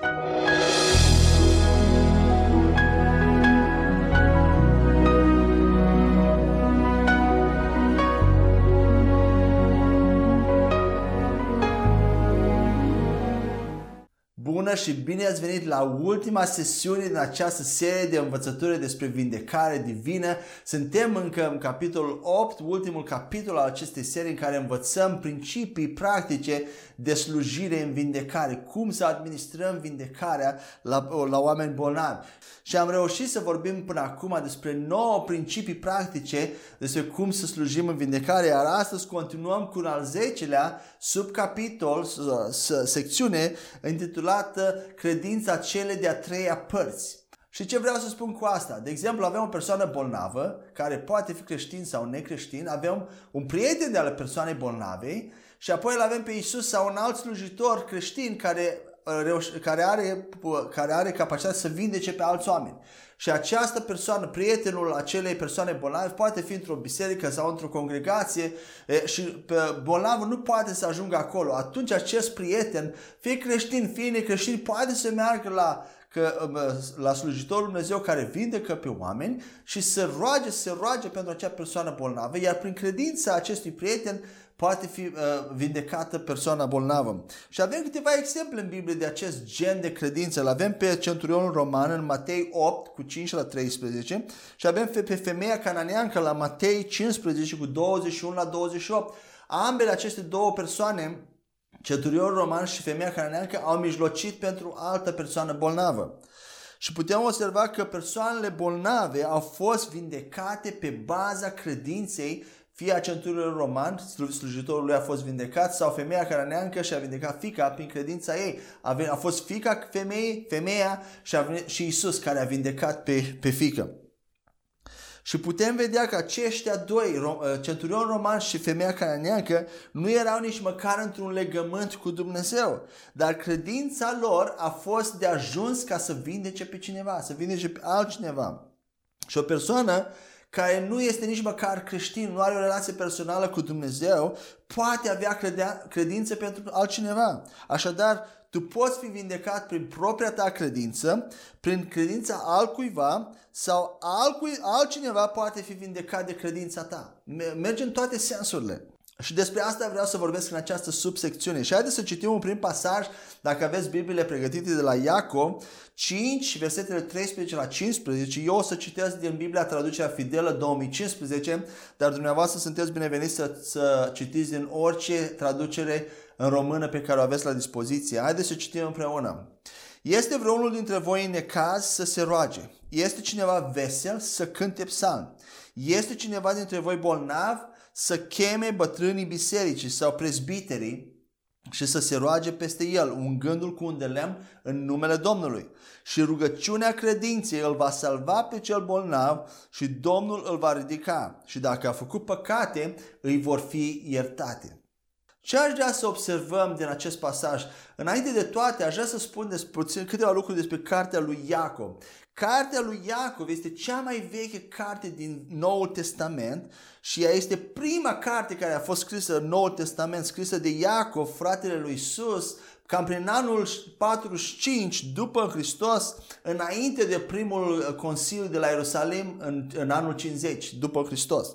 Bye. Bună și bine ați venit la ultima sesiune din această serie de învățături despre vindecare divină. Suntem încă în capitolul 8, ultimul capitol al acestei serii în care învățăm principii practice de slujire în vindecare, cum să administrăm vindecarea la, la oameni bolnavi. Și am reușit să vorbim până acum despre 9 principii practice despre cum să slujim în vindecare, iar astăzi continuăm cu un al 10-lea subcapitol, secțiune intitulată Credința cele de-a treia părți. Și ce vreau să spun cu asta? De exemplu, avem o persoană bolnavă, care poate fi creștin sau necreștin, avem un prieten de ale persoanei bolnave și apoi îl avem pe Isus sau un alt slujitor creștin care, uh, care, are, uh, care are capacitatea să vindece pe alți oameni. Și această persoană, prietenul acelei persoane bolnave, poate fi într-o biserică sau într-o congregație și bolnavul nu poate să ajungă acolo. Atunci acest prieten, fie creștin, fie necreștin, poate să meargă la că, um, la slujitorul Dumnezeu care vindecă pe oameni și să roage, să roage pentru acea persoană bolnavă, iar prin credința acestui prieten poate fi uh, vindecată persoana bolnavă. Și avem câteva exemple în Biblie de acest gen de credință. Îl avem pe centurionul roman în Matei 8 cu 5 la 13 și avem pe femeia cananeancă la Matei 15 cu 21 la 28. Ambele aceste două persoane Centurionul roman și femeia cananeancă au mijlocit pentru altă persoană bolnavă. Și putem observa că persoanele bolnave au fost vindecate pe baza credinței fie a centurionului roman, slujitorul lui a fost vindecat, sau femeia cananeancă și a vindecat fica prin credința ei. A, venit, a fost fica femeii, femeia și, a venit, și Isus care a vindecat pe, pe fică. Și putem vedea că aceștia doi, uh, centurion roman și femeia cananeancă, nu erau nici măcar într-un legământ cu Dumnezeu. Dar credința lor a fost de ajuns ca să vindece pe cineva, să vindece pe altcineva. Și o persoană care nu este nici măcar creștin, nu are o relație personală cu Dumnezeu, poate avea credea, credință pentru altcineva. Așadar, tu poți fi vindecat prin propria ta credință, prin credința altcuiva sau altcui, altcineva poate fi vindecat de credința ta. Merge în toate sensurile. Și despre asta vreau să vorbesc în această subsecțiune. Și haideți să citim un prim pasaj, dacă aveți Bibliile pregătite de la Iacov 5, versetele 13 la 15. Eu o să citesc din Biblia traducerea Fidelă 2015, dar dumneavoastră sunteți bineveniți să, să citiți din orice traducere în română pe care o aveți la dispoziție. Haideți să citim împreună. Este vreunul dintre voi în necaz să se roage. Este cineva vesel să cânte psalm. Este cineva dintre voi bolnav să cheme bătrânii bisericii sau prezbiterii și să se roage peste el, ungându-l cu un de lemn în numele Domnului. Și rugăciunea credinței îl va salva pe cel bolnav și Domnul îl va ridica. Și dacă a făcut păcate, îi vor fi iertate. Ce aș vrea să observăm din acest pasaj? Înainte de toate, aș vrea să spun despre câteva lucruri despre cartea lui Iacov. Cartea lui Iacov este cea mai veche carte din Noul Testament și ea este prima carte care a fost scrisă în Noul Testament, scrisă de Iacov, fratele lui Isus, cam prin anul 45 după Hristos, înainte de primul consiliu de la Ierusalim în, în anul 50 după Hristos.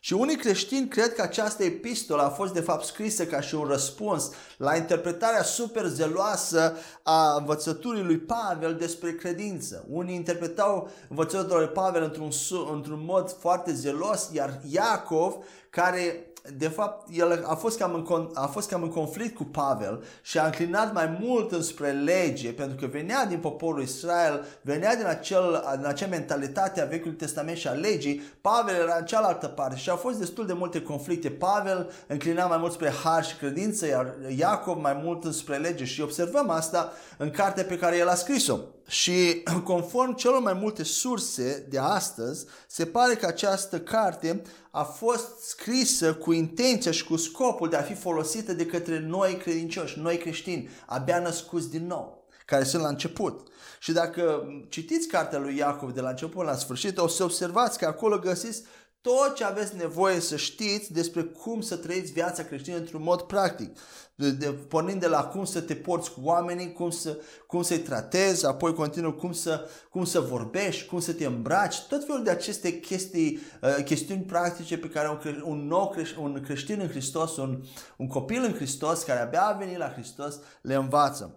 Și unii creștini cred că această epistolă a fost de fapt scrisă ca și un răspuns la interpretarea super zeloasă a învățăturii lui Pavel despre credință. Unii interpretau învățătura lui Pavel într-un, într-un mod foarte zelos, iar Iacov, care de fapt, el a fost, cam în, a fost cam în conflict cu Pavel și a înclinat mai mult înspre lege, pentru că venea din poporul Israel, venea din, acel, din acea mentalitate a Vechiului Testament și a legii, Pavel era în cealaltă parte și au fost destul de multe conflicte. Pavel înclina mai mult spre har și credință, iar Iacov mai mult înspre lege și observăm asta în cartea pe care el a scris-o. Și conform celor mai multe surse de astăzi, se pare că această carte a fost scrisă cu intenția și cu scopul de a fi folosită de către noi credincioși, noi creștini, abia născuți din nou, care sunt la început. Și dacă citiți cartea lui Iacov de la început la sfârșit, o să observați că acolo găsiți tot ce aveți nevoie să știți despre cum să trăiți viața creștină într-un mod practic. De, de, pornind de la cum să te porți cu oamenii, cum, să, cum să-i tratezi, apoi continuu cum să, cum să vorbești, cum să te îmbraci, tot felul de aceste chestii, uh, chestiuni practice pe care un, un nou creștin, un creștin în Hristos, un, un copil în Hristos care abia a venit la Hristos, le învață.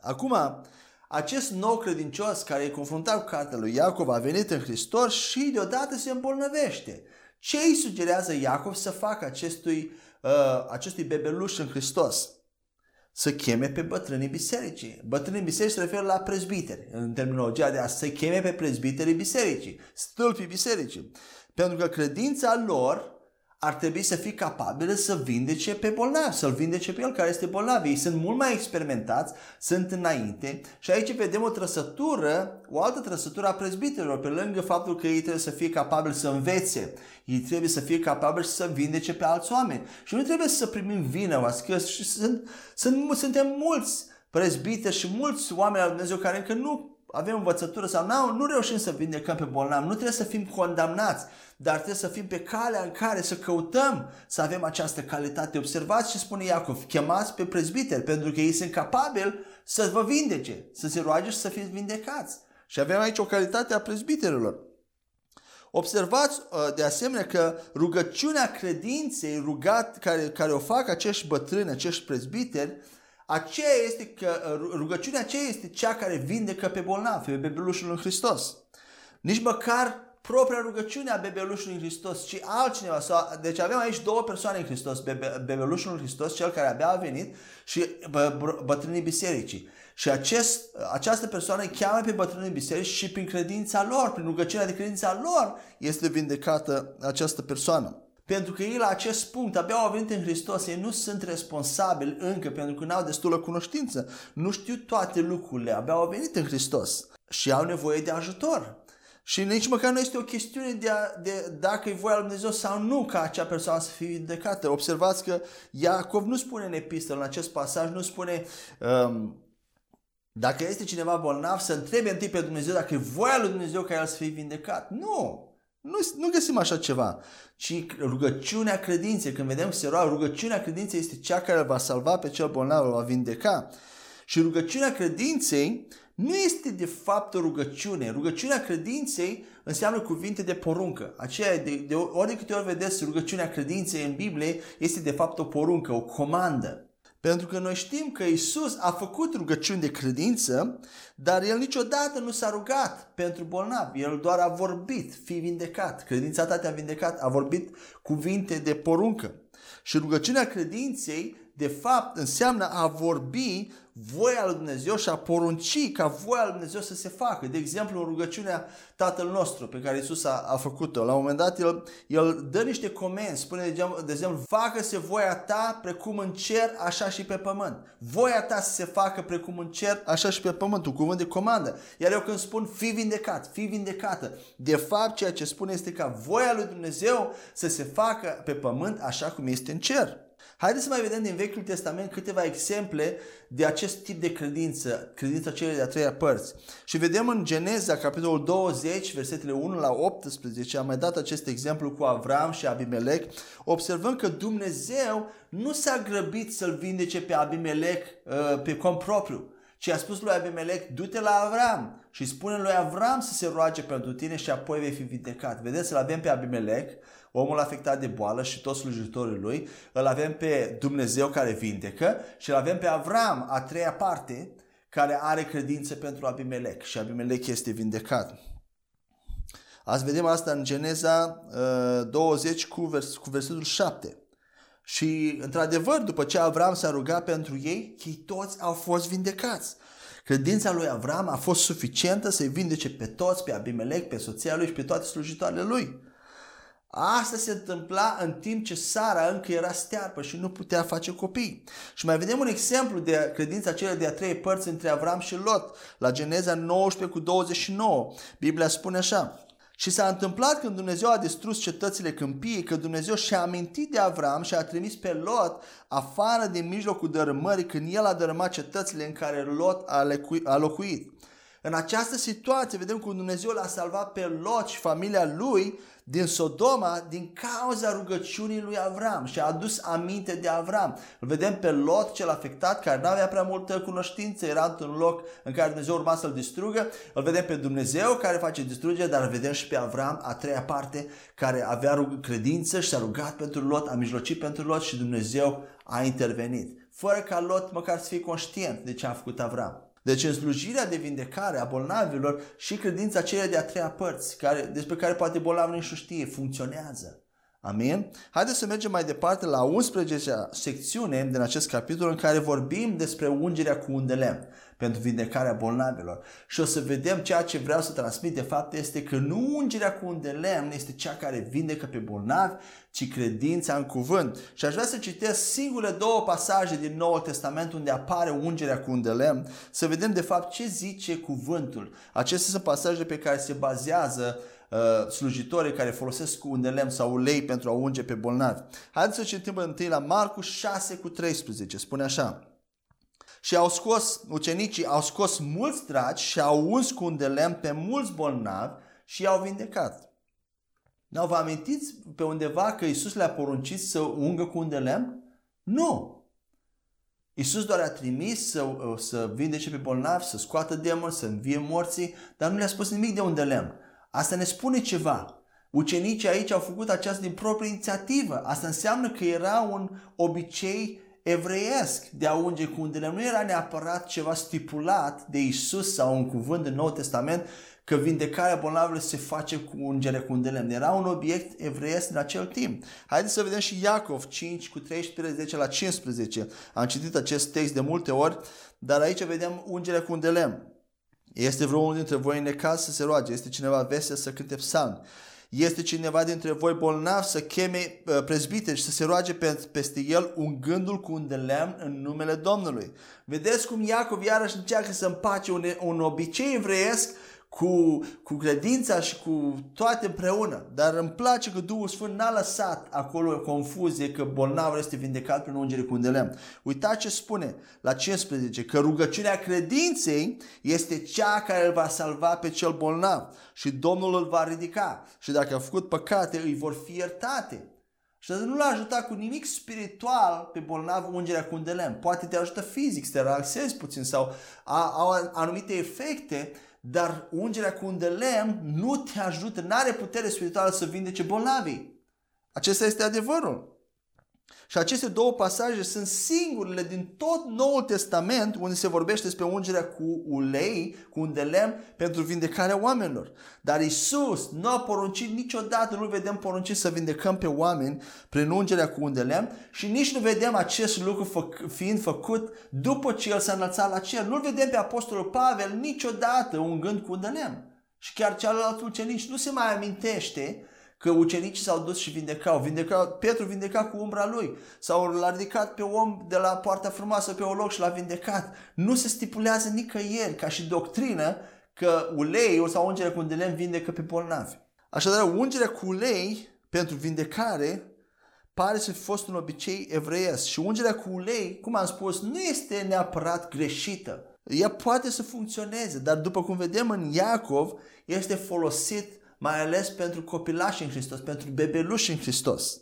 Acum, acest nou credincios care e confruntat cu cartea lui Iacov a venit în Hristos și deodată se îmbolnăvește. Ce îi sugerează Iacov să facă acestui, uh, acestui bebeluș în Hristos? Să cheme pe bătrânii bisericii. Bătrânii bisericii se referă la prezbiteri. În terminologia de asta, să cheme pe prezbiterii bisericii, stâlpii bisericii. Pentru că credința lor ar trebui să fie capabilă să vindece pe bolnav, să-l vindece pe el care este bolnav. Ei sunt mult mai experimentați, sunt înainte și aici vedem o trăsătură, o altă trăsătură a prezbiterilor, pe lângă faptul că ei trebuie să fie capabili să învețe, ei trebuie să fie capabili să vindece pe alți oameni. Și nu trebuie să primim vină, că și sunt, sunt, suntem mulți prezbiteri și mulți oameni al Dumnezeu care încă nu avem învățătură sau nu, nu reușim să vindecăm pe bolnav, nu trebuie să fim condamnați, dar trebuie să fim pe calea în care să căutăm să avem această calitate. Observați ce spune Iacov, chemați pe prezbiteri, pentru că ei sunt capabili să vă vindece, să se roage și să fiți vindecați. Și avem aici o calitate a prezbiterilor. Observați uh, de asemenea că rugăciunea credinței rugat, care, care o fac acești bătrâni, acești prezbiteri, aceea este că uh, rugăciunea aceea este cea care vindecă pe bolnav, pe bebelușul în Hristos. Nici măcar propria rugăciune a bebelușului în Hristos, ci altcineva. Sau, deci avem aici două persoane în Hristos, bebe, bebelușul în Hristos, cel care abia a venit și bă, bătrânii bisericii. Și acest, această persoană cheamă pe bătrânii biserici și prin credința lor, prin rugăciunea de credința lor, este vindecată această persoană. Pentru că ei la acest punct abia au venit în Hristos, ei nu sunt responsabili încă pentru că nu au destulă cunoștință, nu știu toate lucrurile, abia au venit în Hristos și au nevoie de ajutor. Și nici măcar nu este o chestiune de, a, de dacă e voia lui Dumnezeu sau nu ca acea persoană să fie vindecată. Observați că Iacov nu spune în epistol, în acest pasaj, nu spune um, dacă este cineva bolnav să întrebe întâi pe Dumnezeu dacă e voia lui Dumnezeu ca el să fie vindecat. Nu! Nu, nu găsim așa ceva, ci rugăciunea credinței. Când vedem se roagă, rugăciunea credinței este cea care îl va salva pe cel bolnav, îl va vindeca. Și rugăciunea credinței nu este de fapt o rugăciune. Rugăciunea credinței înseamnă cuvinte de poruncă. Aceea, de, de ori de câte ori vedeți rugăciunea credinței în Biblie, este de fapt o poruncă, o comandă. Pentru că noi știm că Isus a făcut rugăciuni de credință, dar El niciodată nu s-a rugat pentru bolnav. El doar a vorbit, fi vindecat. Credința ta te-a vindecat, a vorbit cuvinte de poruncă. Și rugăciunea credinței de fapt înseamnă a vorbi voia lui Dumnezeu și a porunci ca voia lui Dumnezeu să se facă. De exemplu, în rugăciunea Tatăl nostru pe care Isus a, a făcut-o, la un moment dat el, el dă niște comenzi, spune de, de exemplu, facă-se voia ta precum în cer, așa și pe pământ. Voia ta să se facă precum în cer, așa și pe pământ, un cuvânt de comandă. Iar eu când spun fi vindecat, fi vindecată, de fapt ceea ce spune este ca voia lui Dumnezeu să se facă pe pământ așa cum este în cer. Haideți să mai vedem din Vechiul Testament câteva exemple de acest tip de credință, credința celei de-a treia părți. Și vedem în Geneza, capitolul 20, versetele 1 la 18, am mai dat acest exemplu cu Avram și Abimelec, observăm că Dumnezeu nu s-a grăbit să-l vindece pe Abimelec uh, pe cont propriu, ci a spus lui Abimelec, du-te la Avram și spune lui Avram să se roage pentru tine și apoi vei fi vindecat. Vedeți, să-l avem pe Abimelec, omul afectat de boală și toți slujitorii lui, îl avem pe Dumnezeu care vindecă și îl avem pe Avram, a treia parte, care are credință pentru Abimelec și Abimelec este vindecat. Azi vedem asta în Geneza uh, 20 cu, vers, cu versetul 7. Și, într-adevăr, după ce Avram s-a rugat pentru ei, ei toți au fost vindecați. Credința lui Avram a fost suficientă să-i vindece pe toți, pe Abimelec, pe soția lui și pe toate slujitoarele lui. Asta se întâmpla în timp ce Sara încă era stearpă și nu putea face copii. Și mai vedem un exemplu de credința celor de-a trei părți între Avram și Lot, la Geneza 19 cu 29. Biblia spune așa. Și s-a întâmplat când Dumnezeu a distrus cetățile câmpiei, că Dumnezeu și-a amintit de Avram și a trimis pe Lot afară din mijlocul dărâmării când el a dărâmat cetățile în care Lot a locuit. În această situație vedem cum Dumnezeu l-a salvat pe Lot și familia lui din Sodoma din cauza rugăciunii lui Avram și a adus aminte de Avram. Îl vedem pe Lot cel afectat care nu avea prea multă cunoștință, era într-un loc în care Dumnezeu urma să-l distrugă. Îl vedem pe Dumnezeu care face distrugere, dar îl vedem și pe Avram, a treia parte, care avea credință și s-a rugat pentru Lot, a mijlocit pentru Lot și Dumnezeu a intervenit. Fără ca Lot măcar să fie conștient de ce a făcut Avram. Deci în slujirea de vindecare a bolnavilor și credința celei de-a treia părți, care, despre care poate bolnavul nu știe, funcționează. Amin? Haideți să mergem mai departe la 11 secțiune din acest capitol în care vorbim despre ungerea cu un de lemn pentru vindecarea bolnavilor. Și o să vedem ceea ce vreau să transmit de fapt este că nu ungerea cu un de lemn este cea care vindecă pe bolnavi, ci credința în cuvânt. Și aș vrea să citesc singure două pasaje din Noul Testament unde apare ungerea cu un de lemn, să vedem de fapt ce zice cuvântul. Acestea sunt pasaje pe care se bazează uh, slujitorii care folosesc cu un de lemn sau ulei pentru a unge pe bolnavi. Haideți să citim întâi la Marcu 6 cu 13. Spune așa. Și au scos, ucenicii au scos mulți dragi și au uns cu un de lemn pe mulți bolnavi și i-au vindecat. Nu vă amintiți pe undeva că Isus le-a poruncit să ungă cu un de lemn? Nu! Isus doar a trimis să, să vindece pe bolnavi, să scoată demoni, să învie morții, dar nu le-a spus nimic de un de lemn. Asta ne spune ceva. Ucenicii aici au făcut aceasta din proprie inițiativă. Asta înseamnă că era un obicei evreiesc de a unge cu un de lemn. Nu era neapărat ceva stipulat de Isus sau un cuvânt din Noul Testament că vindecarea bolnavilor se face cu ungere cu un de lemn. Era un obiect evreiesc în acel timp. Haideți să vedem și Iacov 5 cu 13 la 15. Am citit acest text de multe ori, dar aici vedem ungerea cu un de lemn. Este vreunul dintre voi în necaz să se roage, este cineva vesel să cânte psalmi. Este cineva dintre voi bolnav să cheme uh, prezbiteri și să se roage peste el un gândul cu un de lemn în numele Domnului. Vedeți cum Iacov iarăși încearcă să împace un, un obicei evreiesc cu, cu credința și cu toate împreună. Dar îmi place că Duhul Sfânt n-a lăsat acolo confuzie că bolnavul este vindecat prin ungere cu un de lemn. Uitați ce spune la 15, că rugăciunea credinței este cea care îl va salva pe cel bolnav și Domnul îl va ridica și dacă a făcut păcate îi vor fi iertate. Și nu l-a ajutat cu nimic spiritual pe bolnav ungerea cu un de lemn. Poate te ajută fizic, să te relaxezi puțin sau au anumite efecte dar ungerea cu un de lemn nu te ajută, nu are putere spirituală să vindece bolnavii. Acesta este adevărul. Și aceste două pasaje sunt singurele din tot Noul Testament unde se vorbește despre ungerea cu ulei, cu un de lemn pentru vindecarea oamenilor. Dar Isus nu a poruncit niciodată, nu vedem poruncit să vindecăm pe oameni prin ungerea cu un de lemn și nici nu vedem acest lucru fă, fiind făcut după ce El s-a înălțat la cer. Nu vedem pe Apostolul Pavel niciodată ungând cu un de lemn. Și chiar cealaltă ucenici nu se mai amintește Că ucenicii s-au dus și vindecau. vindecau. Petru vindeca cu umbra lui. Sau l-a ridicat pe om de la poarta frumoasă pe o loc și l-a vindecat. Nu se stipulează nicăieri ca și doctrină că uleiul sau ungerea cu un de lemn vindecă pe bolnavi. Așadar, ungerea cu ulei pentru vindecare pare să fi fost un obicei evreiesc. Și ungerea cu ulei, cum am spus, nu este neapărat greșită. Ea poate să funcționeze, dar după cum vedem în Iacov, este folosit mai ales pentru copilași în Hristos, pentru bebeluși în Hristos.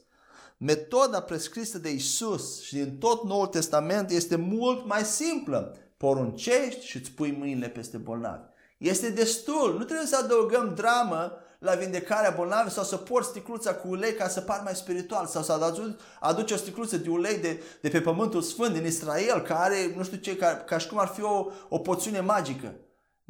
Metoda prescrisă de Isus și din tot Noul Testament este mult mai simplă. Poruncești și îți pui mâinile peste bolnavi. Este destul. Nu trebuie să adăugăm dramă la vindecarea bolnavi sau să porți sticluța cu ulei ca să par mai spiritual sau să aduci, aduci o sticluță de ulei de, de pe pământul sfânt din Israel care are, nu știu ce, ca, ca și cum ar fi o, o poțiune magică.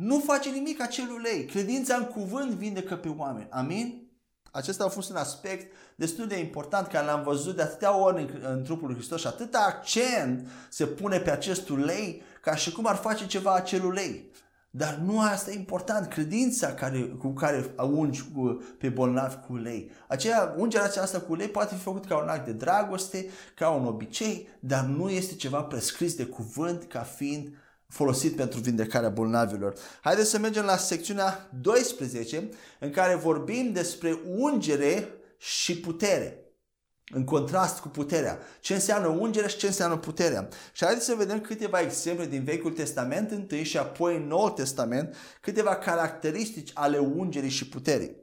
Nu face nimic acel ulei. Credința în cuvânt vindecă pe oameni. Amin? Acesta a fost un aspect destul de important care l-am văzut de atâtea ori în, în trupul lui Hristos și atâta accent se pune pe acest ulei ca și cum ar face ceva acel ulei. Dar nu asta e important, credința care, cu care ungi cu, pe bolnavi cu ulei. Aceea, ungerea aceasta cu ulei poate fi făcut ca un act de dragoste, ca un obicei, dar nu este ceva prescris de cuvânt ca fiind folosit pentru vindecarea bolnavilor. Haideți să mergem la secțiunea 12 în care vorbim despre ungere și putere. În contrast cu puterea. Ce înseamnă ungere și ce înseamnă puterea. Și haideți să vedem câteva exemple din Vechiul Testament întâi și apoi în Noul Testament, câteva caracteristici ale ungerii și puterii.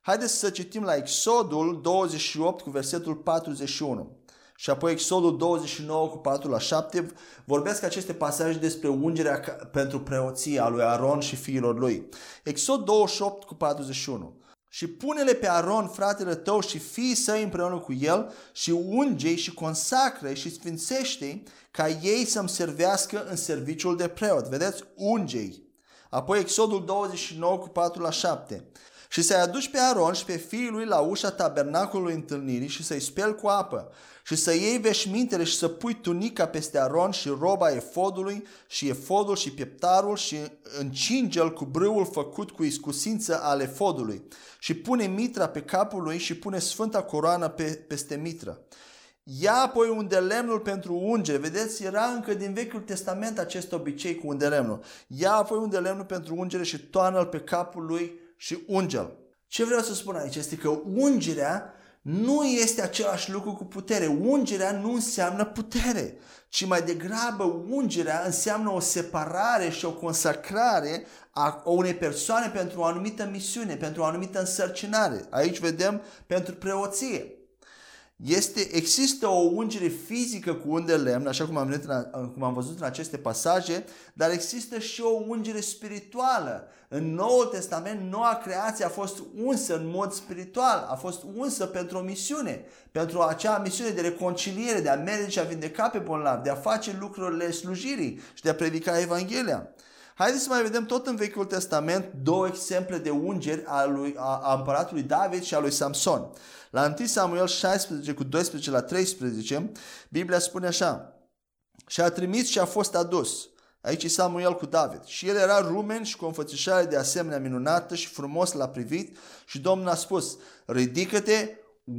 Haideți să citim la Exodul 28 cu versetul 41 și apoi Exodul 29 cu 4 la 7 vorbesc aceste pasaje despre ungerea pentru preoția lui Aron și fiilor lui. Exod 28 cu 41 și pune-le pe Aron, fratele tău și fiii săi împreună cu el și unge și consacre și sfințește ca ei să-mi servească în serviciul de preot. Vedeți? Ungei. Apoi Exodul 29 cu 4 la 7. Și să-i aduci pe Aron și pe fiii lui la ușa tabernacolului întâlnirii și să-i speli cu apă și să iei veșmintele și să pui tunica peste Aron și roba efodului și efodul și pieptarul și încinge-l cu brâul făcut cu iscusință ale efodului și pune mitra pe capul lui și pune sfânta coroană pe, peste mitră. Ia apoi un de lemnul pentru unge. Vedeți, era încă din Vechiul Testament acest obicei cu un de lemnul. Ia apoi un de lemnul pentru ungere și toană-l pe capul lui și unge-l. Ce vreau să spun aici este că ungerea nu este același lucru cu putere. Ungerea nu înseamnă putere, ci mai degrabă ungerea înseamnă o separare și o consacrare a unei persoane pentru o anumită misiune, pentru o anumită însărcinare. Aici vedem pentru preoție. Este, există o ungere fizică cu un de lemn, așa cum am, venit, cum am văzut în aceste pasaje, dar există și o ungere spirituală. În Noul Testament, noua creație a fost unsă în mod spiritual, a fost unsă pentru o misiune, pentru acea misiune de reconciliere, de a merge și a vindeca pe bolnavi, de a face lucrurile slujirii și de a predica Evanghelia. Haideți să mai vedem tot în Vechiul Testament două exemple de ungeri a, lui, a, a împăratului David și a lui Samson. La 1 Samuel 16 cu 12 la 13, Biblia spune așa, și a trimis și a fost adus. Aici e Samuel cu David. Și el era rumen și cu o înfățișare de asemenea minunată și frumos la privit și Domnul a spus, ridică-te,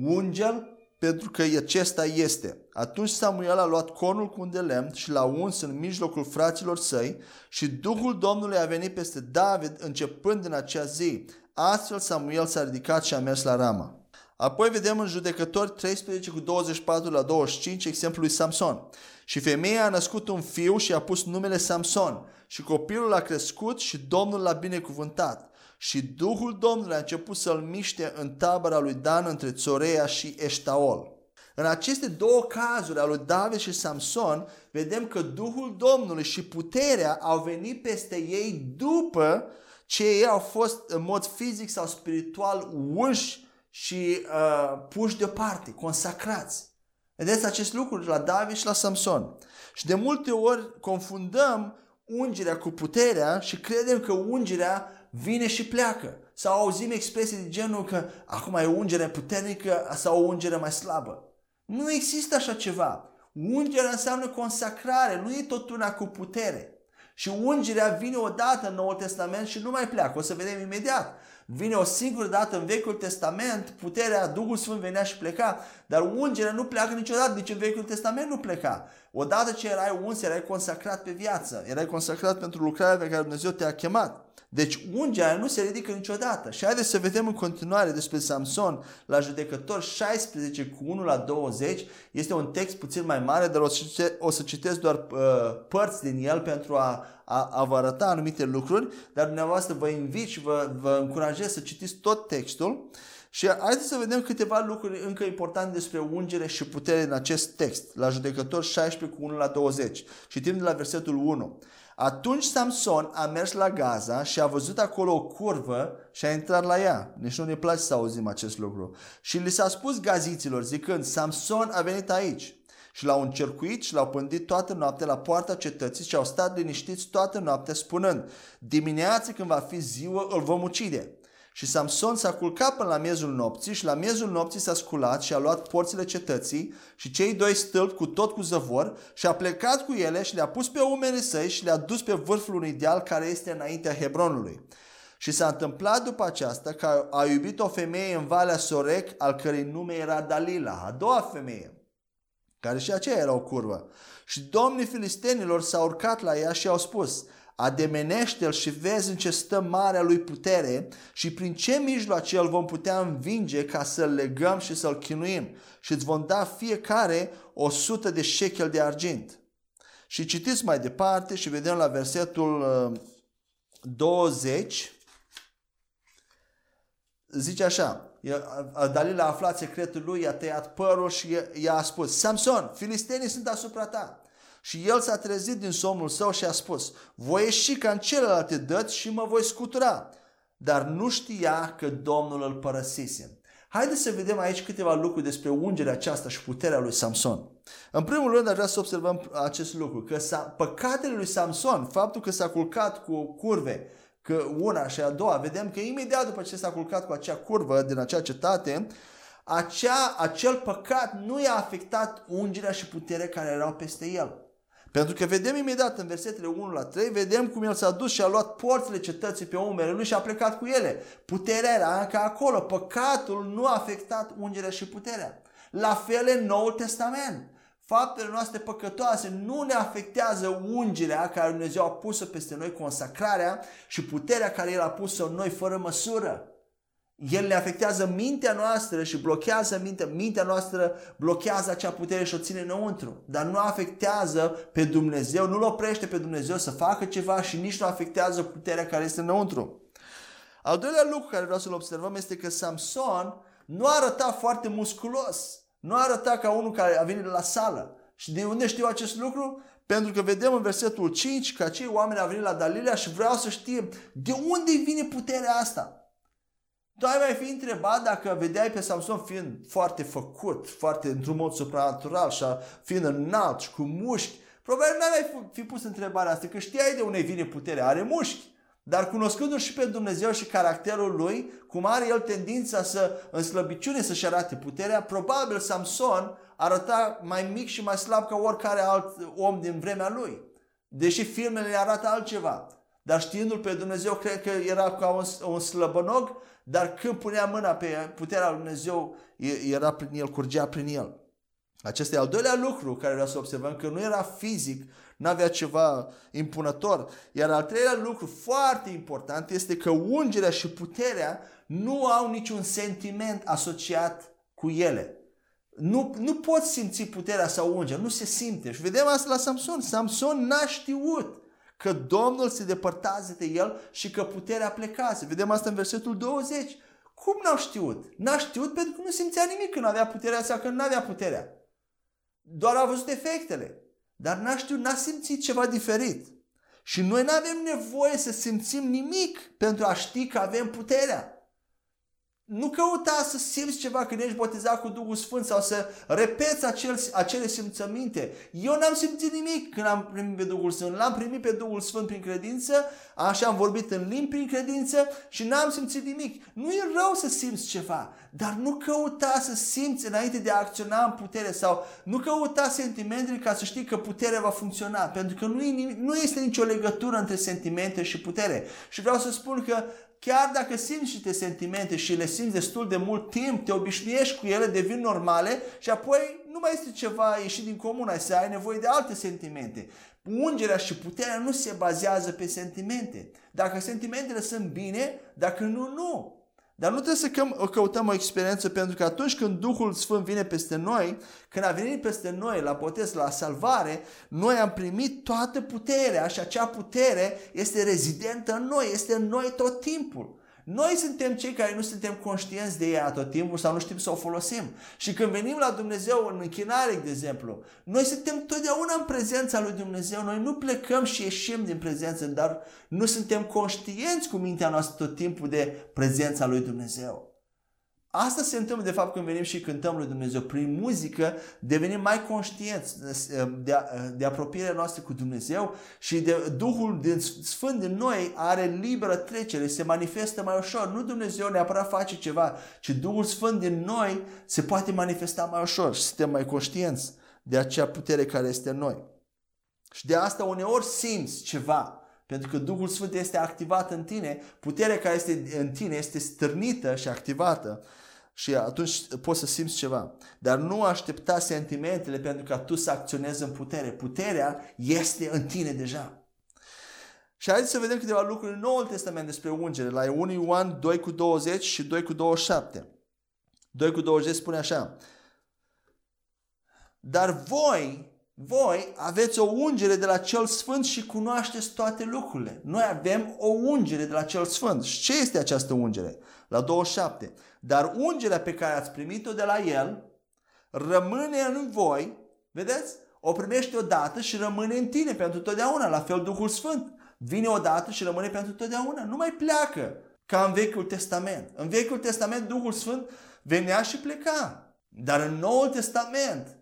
unge-l pentru că acesta este. Atunci Samuel a luat conul cu un de lemn și l-a uns în mijlocul fraților săi și Duhul Domnului a venit peste David începând în acea zi. Astfel Samuel s-a ridicat și a mers la Rama. Apoi vedem în judecători 13 cu 24 la 25 exemplul lui Samson. Și femeia a născut un fiu și a pus numele Samson. Și copilul a crescut și Domnul l-a binecuvântat. Și Duhul Domnului a început să-l miște în tabăra lui Dan între Țorea și Eștaol. În aceste două cazuri ale lui David și Samson, vedem că Duhul Domnului și puterea au venit peste ei după ce ei au fost în mod fizic sau spiritual unși și uh, puși deoparte, consacrați. Vedeți acest lucru la David și la Samson. Și de multe ori confundăm ungerea cu puterea și credem că ungerea vine și pleacă. Sau auzim expresii de genul că acum e ungere puternică sau o ungere mai slabă. Nu există așa ceva. Ungerea înseamnă consacrare, nu e tot una cu putere. Și ungerea vine odată în Noul Testament și nu mai pleacă. O să vedem imediat. Vine o singură dată în Vechiul Testament, puterea, Duhul Sfânt venea și pleca, dar ungerea nu pleacă niciodată, nici în Vechiul Testament nu pleca. Odată ce erai uns, erai consacrat pe viață, erai consacrat pentru lucrarea pe care Dumnezeu te-a chemat. Deci ungerea nu se ridică niciodată. Și haideți să vedem în continuare despre Samson la judecător 16 cu 1 la 20. Este un text puțin mai mare, dar o să, cite, o să citesc doar uh, părți din el pentru a, a, a vă arăta anumite lucruri, dar dumneavoastră vă invit și vă, vă încurajez să citiți tot textul. Și haideți să vedem câteva lucruri încă importante despre ungere și putere în acest text, la judecător 16 cu 1 la 20. Citim de la versetul 1. Atunci Samson a mers la Gaza și a văzut acolo o curvă și a intrat la ea. Nici nu ne place să auzim acest lucru. Și li s-a spus gaziților zicând, Samson a venit aici. Și l-au încercuit și l-au pândit toată noaptea la poarta cetății și au stat liniștiți toată noaptea spunând, dimineața când va fi ziua îl vom ucide. Și Samson s-a culcat până la miezul nopții și la miezul nopții s-a sculat și a luat porțile cetății și cei doi stâlpi cu tot cu zăvor și a plecat cu ele și le-a pus pe umele săi și le-a dus pe vârful unui deal care este înaintea Hebronului. Și s-a întâmplat după aceasta că a iubit o femeie în Valea Sorec, al cărei nume era Dalila, a doua femeie, care și aceea era o curvă. Și domnii filistenilor s-au urcat la ea și au spus, ademenește-l și vezi în ce stă marea lui putere și prin ce mijloace îl vom putea învinge ca să-l legăm și să-l chinuim și îți vom da fiecare o sută de șechel de argint. Și citiți mai departe și vedem la versetul 20 uh, zice așa, Dalila a aflat secretul lui, i-a tăiat părul și i-a spus, Samson, filistenii sunt asupra ta. Și el s-a trezit din somnul său și a spus, voi ieși ca în celelalte dăți și mă voi scutura. Dar nu știa că Domnul îl părăsise. Haideți să vedem aici câteva lucruri despre ungerea aceasta și puterea lui Samson. În primul rând, aș vrea să observăm acest lucru, că păcatele lui Samson, faptul că s-a culcat cu curve, că una și a doua, vedem că imediat după ce s-a culcat cu acea curvă din acea cetate, acea, acel păcat nu i-a afectat ungerea și puterea care erau peste el. Pentru că vedem imediat în versetele 1 la 3, vedem cum el s-a dus și a luat porțile cetății pe umele lui și a plecat cu ele. Puterea era încă acolo. Păcatul nu a afectat ungerea și puterea. La fel în Noul Testament. Faptele noastre păcătoase nu ne afectează ungerea care Dumnezeu a pus-o peste noi, consacrarea și puterea care El a pus-o în noi fără măsură. El le afectează mintea noastră și blochează mintea. Mintea noastră blochează acea putere și o ține înăuntru. Dar nu afectează pe Dumnezeu, nu-L oprește pe Dumnezeu să facă ceva și nici nu afectează puterea care este înăuntru. Al doilea lucru care vreau să-l observăm este că Samson nu arăta foarte musculos. Nu arăta ca unul care a venit la sală. Și de unde știu acest lucru? Pentru că vedem în versetul 5 că acei oameni au venit la Dalilea și vreau să știe de unde vine puterea asta. Tu ai mai fi întrebat dacă vedeai pe Samson fiind foarte făcut, foarte într-un mod supranatural și fiind înalt și cu mușchi. Probabil nu ai fi pus întrebarea asta, că știai de unde vine puterea, are mușchi. Dar cunoscându-l și pe Dumnezeu și caracterul lui, cum are el tendința să, în slăbiciune să-și arate puterea, probabil Samson arăta mai mic și mai slab ca oricare alt om din vremea lui. Deși filmele arată altceva. Dar știindu-l pe Dumnezeu, cred că era ca un, un slăbănog dar când punea mâna pe puterea lui Dumnezeu, era prin el, curgea prin el. Acesta e al doilea lucru care vreau să observăm, că nu era fizic, nu avea ceva impunător. Iar al treilea lucru foarte important este că ungerea și puterea nu au niciun sentiment asociat cu ele. Nu, nu poți simți puterea sau ungerea, nu se simte. Și vedem asta la Samson. Samson n-a știut că Domnul se depărtează de el și că puterea plecase. Vedem asta în versetul 20. Cum n-au știut? N-a știut pentru că nu simțea nimic când avea puterea sau când nu avea puterea. Doar a văzut efectele. Dar n-a știut, n-a simțit ceva diferit. Și noi nu avem nevoie să simțim nimic pentru a ști că avem puterea nu căuta să simți ceva când ești botezat cu Duhul Sfânt sau să repeți acel, acele simțăminte. Eu n-am simțit nimic când am primit pe Duhul Sfânt. L-am primit pe Duhul Sfânt prin credință, așa am vorbit în limbi prin credință și n-am simțit nimic. Nu e rău să simți ceva, dar nu căuta să simți înainte de a acționa în putere sau nu căuta sentimentele ca să știi că puterea va funcționa, pentru că nu, e, nu este nicio legătură între sentimente și putere. Și vreau să spun că chiar dacă simți niște sentimente și le simți destul de mult timp, te obișnuiești cu ele, devin normale și apoi nu mai este ceva ieșit din comun, ai să ai nevoie de alte sentimente. Ungerea și puterea nu se bazează pe sentimente. Dacă sentimentele sunt bine, dacă nu, nu. Dar nu trebuie să căutăm o experiență pentru că atunci când Duhul Sfânt vine peste noi, când a venit peste noi la botez, la salvare, noi am primit toată puterea și acea putere este rezidentă în noi, este în noi tot timpul. Noi suntem cei care nu suntem conștienți de ea tot timpul sau nu știm să o folosim. Și când venim la Dumnezeu în închinare, de exemplu, noi suntem totdeauna în prezența lui Dumnezeu. Noi nu plecăm și ieșim din prezență, dar nu suntem conștienți cu mintea noastră tot timpul de prezența lui Dumnezeu. Asta se întâmplă de fapt când venim și cântăm lui Dumnezeu. Prin muzică devenim mai conștienți de, de apropierea noastră cu Dumnezeu și de Duhul din Sfânt din noi are liberă trecere, se manifestă mai ușor. Nu Dumnezeu neapărat face ceva, ci Duhul Sfânt din noi se poate manifesta mai ușor și suntem mai conștienți de acea putere care este în noi. Și de asta uneori simți ceva, pentru că Duhul Sfânt este activat în tine, puterea care este în tine este stârnită și activată și atunci poți să simți ceva. Dar nu aștepta sentimentele pentru ca tu să acționezi în putere. Puterea este în tine deja. Și haideți să vedem câteva lucruri în Noul Testament despre ungere. La 1 Ioan 2 cu 20 și 2 cu 27. 2 cu 20 spune așa. Dar voi voi aveți o ungere de la cel sfânt și cunoașteți toate lucrurile. Noi avem o ungere de la cel sfânt. Și ce este această ungere? La 27. Dar ungerea pe care ați primit-o de la el rămâne în voi, vedeți? O primești odată și rămâne în tine pentru totdeauna, la fel Duhul Sfânt. Vine odată și rămâne pentru totdeauna, nu mai pleacă ca în Vechiul Testament. În Vechiul Testament Duhul Sfânt venea și pleca. Dar în Noul Testament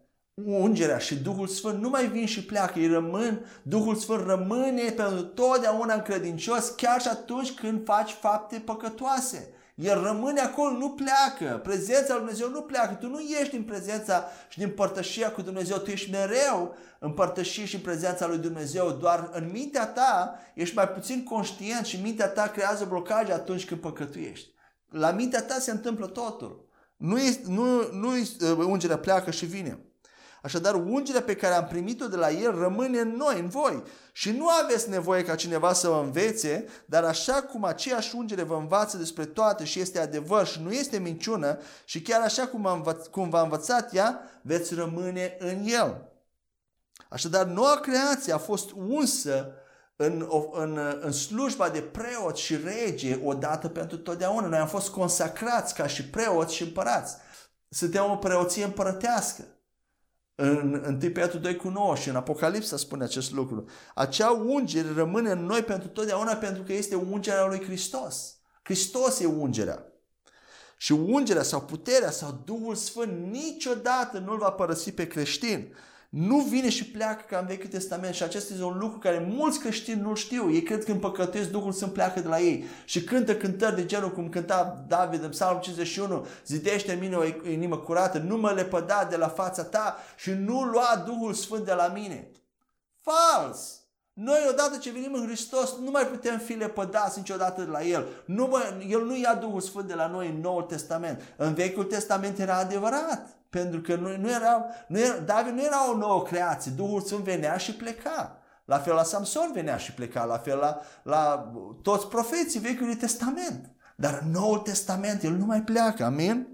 ungerea și Duhul Sfânt nu mai vin și pleacă, ei rămân, Duhul Sfânt rămâne pentru totdeauna încredincios chiar și atunci când faci fapte păcătoase. El rămâne acolo, nu pleacă. Prezența lui Dumnezeu nu pleacă. Tu nu ești în prezența și din părtășia cu Dumnezeu. Tu ești mereu în părtășie și în prezența lui Dumnezeu. Doar în mintea ta ești mai puțin conștient și mintea ta creează blocaje atunci când păcătuiești. La mintea ta se întâmplă totul. Nu, este, nu, nu ungerea pleacă și vine. Așadar, ungerea pe care am primit-o de la El rămâne în noi, în voi. Și nu aveți nevoie ca cineva să vă învețe, dar așa cum aceeași ungere vă învață despre toate și este adevăr și nu este minciună, și chiar așa cum, am învăț- cum v-a învățat ea, veți rămâne în El. Așadar, noua creație a fost unsă în, în, în slujba de preot și rege odată pentru totdeauna. Noi am fost consacrați ca și preoți și împărați. Suntem o preoție împărătească. În 1 Petru 2 cu 9 și în Apocalipsa spune acest lucru. Acea ungere rămâne în noi pentru totdeauna pentru că este ungerea lui Hristos. Hristos e ungerea. Și ungerea sau puterea sau Duhul Sfânt niciodată nu-l va părăsi pe creștin nu vine și pleacă ca în Vechiul Testament și acesta este un lucru care mulți creștini nu știu. Ei cred că când păcătuiesc Duhul Sfânt pleacă de la ei și cântă cântări de genul cum cânta David în Psalmul 51, zidește în mine o inimă curată, nu mă lepăda de la fața ta și nu lua Duhul Sfânt de la mine. Fals! Noi odată ce venim în Hristos nu mai putem fi lepădați niciodată de la El. Nu mă, El nu ia Duhul Sfânt de la noi în Noul Testament. În Vechiul Testament era adevărat. Pentru că nu, nu era, nu era, David nu era o nouă creație. Duhul Sfânt venea și pleca. La fel la Samson venea și pleca, la fel la, la toți profeții Vechiului Testament. Dar în Noul Testament el nu mai pleacă, amin?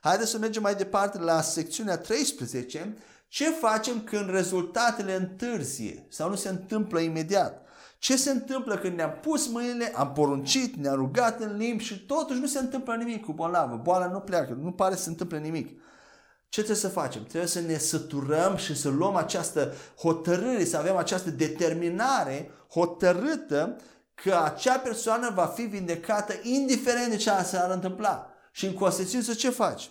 Haideți să mergem mai departe la secțiunea 13. Ce facem când rezultatele întârzie sau nu se întâmplă imediat? Ce se întâmplă când ne-am pus mâinile, am poruncit, ne-am rugat în limbi și totuși nu se întâmplă nimic cu bolnavă. Boala nu pleacă, nu pare să se întâmple nimic. Ce trebuie să facem? Trebuie să ne săturăm și să luăm această hotărâre, să avem această determinare hotărâtă că acea persoană va fi vindecată indiferent de ce s-ar întâmpla. Și în consecință ce faci?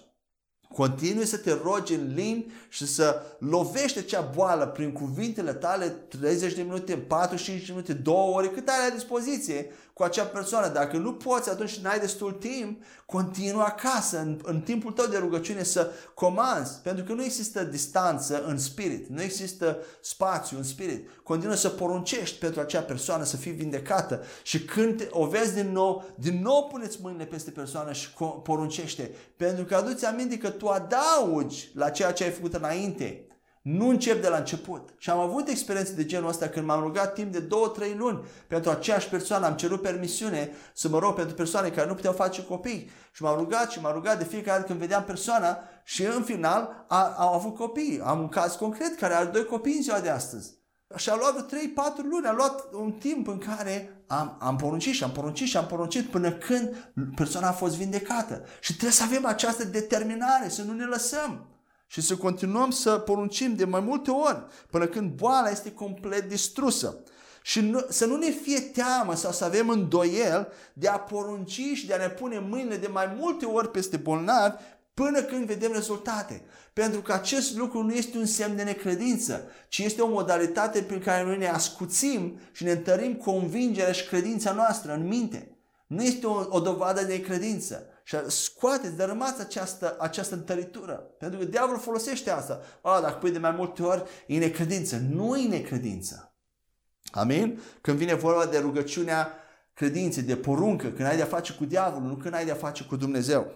Continui să te rogi în limbi și să lovești acea boală prin cuvintele tale 30 de minute, 45 de minute, 2 ore, cât ai la dispoziție cu acea persoană. Dacă nu poți, atunci n-ai destul timp, continuă acasă, în, în timpul tău de rugăciune să comanzi, pentru că nu există distanță în spirit, nu există spațiu în spirit. Continuă să poruncești pentru acea persoană să fie vindecată și când o vezi din nou, din nou puneți mâinile peste persoană și poruncește, pentru că aduți aminte că tu adaugi la ceea ce ai făcut înainte. Nu încep de la început. Și am avut experiențe de genul ăsta când m-am rugat timp de 2-3 luni pentru aceeași persoană. Am cerut permisiune să mă rog pentru persoane care nu puteau face copii. Și m-am rugat și m-am rugat de fiecare dată când vedeam persoana și în final a, au avut copii. Am un caz concret care are doi copii în ziua de astăzi. Și a luat 3-4 luni, a luat un timp în care am, am poruncit și am poruncit și am poruncit până când persoana a fost vindecată. Și trebuie să avem această determinare, să nu ne lăsăm și să continuăm să poruncim de mai multe ori până când boala este complet distrusă. Și nu, să nu ne fie teamă sau să avem îndoiel de a porunci și de a ne pune mâinile de mai multe ori peste bolnavi până când vedem rezultate. Pentru că acest lucru nu este un semn de necredință, ci este o modalitate prin care noi ne ascuțim și ne întărim convingerea și credința noastră în minte. Nu este o, o dovadă de credință. Și scoateți, dărâmați această, această întăritură. Pentru că diavolul folosește asta. A, dacă pui de mai multe ori, e necredință. Nu e necredință. Amin? Când vine vorba de rugăciunea credinței, de poruncă, când ai de-a face cu diavolul, nu când ai de-a face cu Dumnezeu.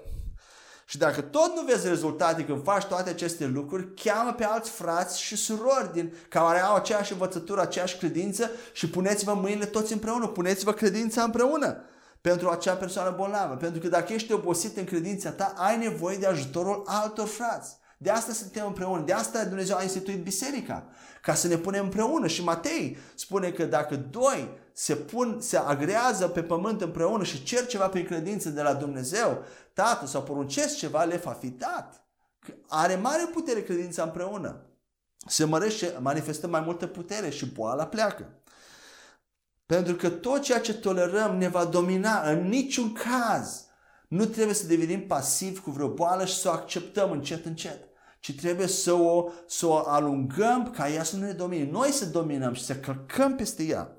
Și dacă tot nu vezi rezultate când faci toate aceste lucruri, cheamă pe alți frați și surori din, care au aceeași învățătură, aceeași credință și puneți-vă mâinile toți împreună, puneți-vă credința împreună pentru acea persoană bolnavă. Pentru că dacă ești obosit în credința ta, ai nevoie de ajutorul altor frați. De asta suntem împreună. De asta Dumnezeu a instituit biserica. Ca să ne punem împreună. Și Matei spune că dacă doi se pun, se agrează pe pământ împreună și cer ceva prin credință de la Dumnezeu, Tatăl sau poruncesc ceva, le va fi dat. Are mare putere credința împreună. Se mărește, manifestă mai multă putere și boala pleacă. Pentru că tot ceea ce tolerăm ne va domina în niciun caz. Nu trebuie să devenim pasivi cu vreo boală și să o acceptăm încet, încet. Ci trebuie să o, să o alungăm ca ea să nu ne domine. Noi să dominăm și să călcăm peste ea.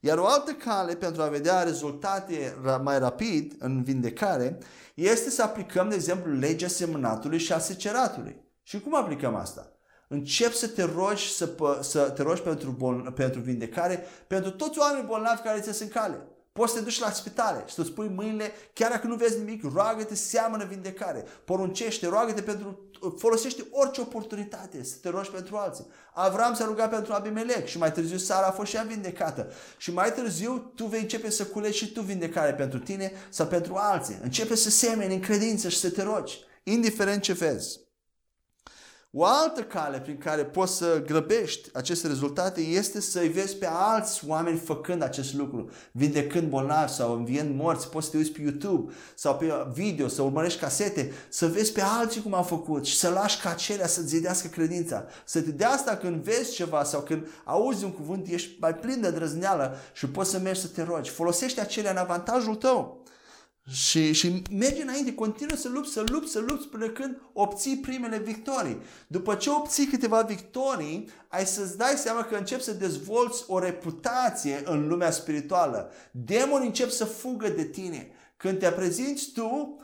Iar o altă cale pentru a vedea rezultate mai rapid în vindecare este să aplicăm, de exemplu, legea semănatului și a seceratului. Și cum aplicăm asta? Încep să te rogi, să, să te rogi pentru, bol, pentru vindecare, pentru toți oamenii bolnavi care ți sunt cale. Poți să te duci la spitale și să-ți pui mâinile, chiar dacă nu vezi nimic, roagă-te, seamănă vindecare, poruncește, roagă-te pentru, folosește orice oportunitate să te rogi pentru alții. Avram s-a rugat pentru Abimelec și mai târziu Sara a fost și ea vindecată. Și mai târziu tu vei începe să culegi și tu vindecare pentru tine sau pentru alții. Începe să semeni în credință și să te rogi, indiferent ce vezi. O altă cale prin care poți să grăbești aceste rezultate este să-i vezi pe alți oameni făcând acest lucru, vindecând bolnavi sau înviend morți, poți să te uiți pe YouTube sau pe video, să urmărești casete, să vezi pe alții cum au făcut și să lași ca acelea să-ți zidească credința. Să te de asta când vezi ceva sau când auzi un cuvânt, ești mai plin de drăzneală și poți să mergi să te rogi. Folosește acelea în avantajul tău. Și, și mergi înainte, continuă să lupți, să lupți, să lupți până când obții primele victorii. După ce obții câteva victorii, ai să-ți dai seama că începi să dezvolți o reputație în lumea spirituală. Demonii încep să fugă de tine. Când te prezinți tu,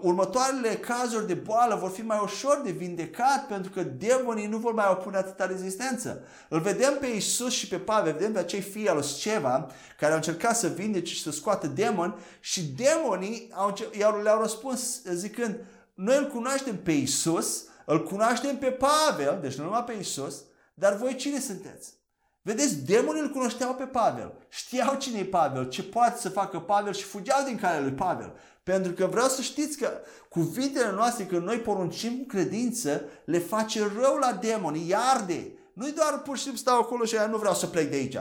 următoarele cazuri de boală vor fi mai ușor de vindecat pentru că demonii nu vor mai opune atâta rezistență. Îl vedem pe Isus și pe Pavel, vedem pe acei fii al Sceva care au încercat să vindece și să scoată demoni și demonii au, le-au răspuns zicând noi îl cunoaștem pe Isus, îl cunoaștem pe Pavel, deci nu numai pe Isus, dar voi cine sunteți? Vedeți, demonii îl cunoșteau pe Pavel, știau cine e Pavel, ce poate să facă Pavel și fugeau din calea lui Pavel. Pentru că vreau să știți că cuvintele noastre, când noi poruncim cu credință, le face rău la demoni, îi arde. Nu-i doar pur și simplu stau acolo și nu vreau să plec de aici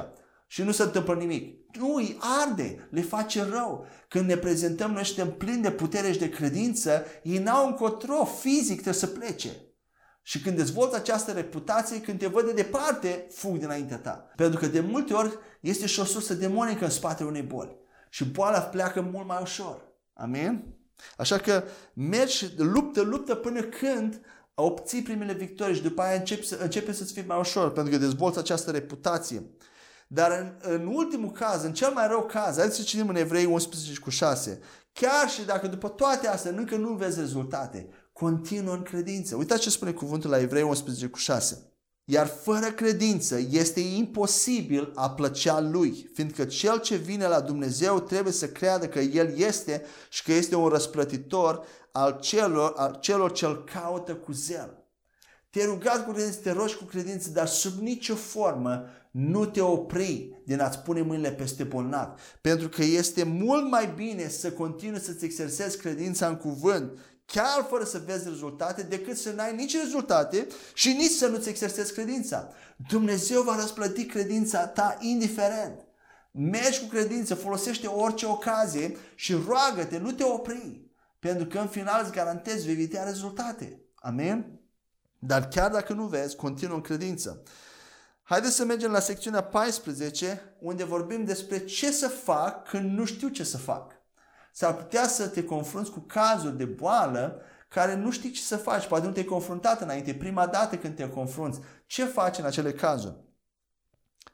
și nu se întâmplă nimic. Nu, îi arde, le face rău. Când ne prezentăm, noi suntem plini de putere și de credință, ei n-au încotro, fizic trebuie să plece. Și când dezvolți această reputație, când te văd de departe, fug dinaintea ta. Pentru că de multe ori este și o sursă demonică în spatele unei boli. Și boala pleacă mult mai ușor. Amin? Așa că mergi, luptă, luptă până când obții primele victorii și după aia începe, să, începe să-ți fie mai ușor, pentru că dezvolți această reputație. Dar în, în ultimul caz, în cel mai rău caz, haideți să citim în Evrei 11 cu 6, chiar și dacă după toate astea încă nu vezi rezultate, continuă în credință. Uitați ce spune cuvântul la Evrei 11 cu 6. Iar fără credință este imposibil a plăcea lui, fiindcă cel ce vine la Dumnezeu trebuie să creadă că El este și că este un răsplătitor al celor, al celor ce îl caută cu zel. Te-ai rugat cu credință, te rogi cu credință, dar sub nicio formă nu te opri din a-ți pune mâinile peste bolnav. Pentru că este mult mai bine să continui să-ți exersezi credința în cuvânt chiar fără să vezi rezultate, decât să n-ai nici rezultate și nici să nu-ți exersezi credința. Dumnezeu va răsplăti credința ta indiferent. Mergi cu credință, folosește orice ocazie și roagă-te, nu te opri. Pentru că în final îți garantezi vei vedea rezultate. Amen? Dar chiar dacă nu vezi, continuă în credință. Haideți să mergem la secțiunea 14, unde vorbim despre ce să fac când nu știu ce să fac. S-ar putea să te confrunți cu cazuri de boală care nu știi ce să faci. Poate nu te-ai confruntat înainte, prima dată când te confrunți. Ce faci în acele cazuri?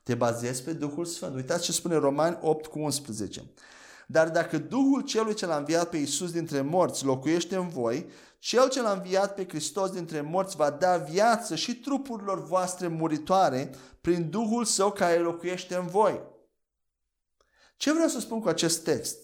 Te bazezi pe Duhul Sfânt. Uitați ce spune Romani 8 cu 11. Dar dacă Duhul celui ce l-a înviat pe Iisus dintre morți locuiește în voi, cel ce l-a înviat pe Hristos dintre morți va da viață și trupurilor voastre muritoare prin Duhul Său care locuiește în voi. Ce vreau să spun cu acest text?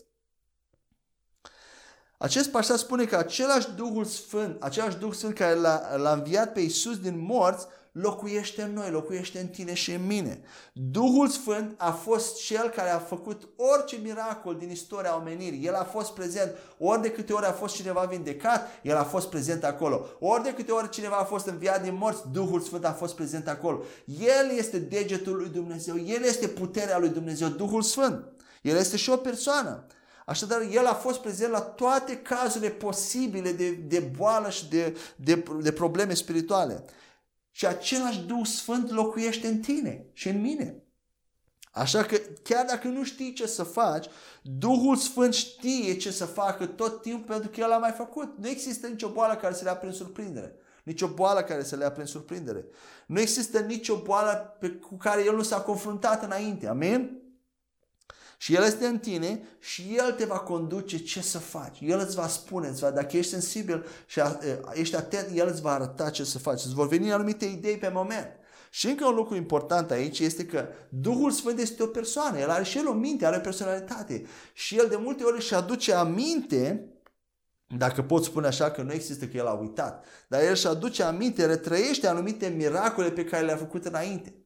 Acest pasaj spune că același Duhul Sfânt, același Duh Sfânt care l-a, l-a înviat pe Iisus din morți, locuiește în noi, locuiește în tine și în mine. Duhul Sfânt a fost cel care a făcut orice miracol din istoria omenirii. El a fost prezent. Ori de câte ori a fost cineva vindecat, el a fost prezent acolo. Ori de câte ori cineva a fost înviat din morți, Duhul Sfânt a fost prezent acolo. El este degetul lui Dumnezeu. El este puterea lui Dumnezeu, Duhul Sfânt. El este și o persoană. Așadar, el a fost prezent la toate cazurile posibile de, de boală și de, de, de probleme spirituale. Și același Duh Sfânt locuiește în tine și în mine. Așa că chiar dacă nu știi ce să faci, Duhul Sfânt știe ce să facă tot timpul pentru că El a mai făcut. Nu există nicio boală care să le ia prin surprindere. Nicio boală care să le ia prin surprindere. Nu există nicio boală pe, cu care El nu s-a confruntat înainte. Amin? Și El este în tine și El te va conduce ce să faci. El îți va spune, îți va, dacă ești sensibil și ești atent, El îți va arăta ce să faci. Îți vor veni anumite idei pe moment. Și încă un lucru important aici este că Duhul Sfânt este o persoană. El are și el o minte, are o personalitate. Și el de multe ori își aduce aminte dacă pot spune așa că nu există că el a uitat, dar el își aduce aminte, retrăiește anumite miracole pe care le-a făcut înainte.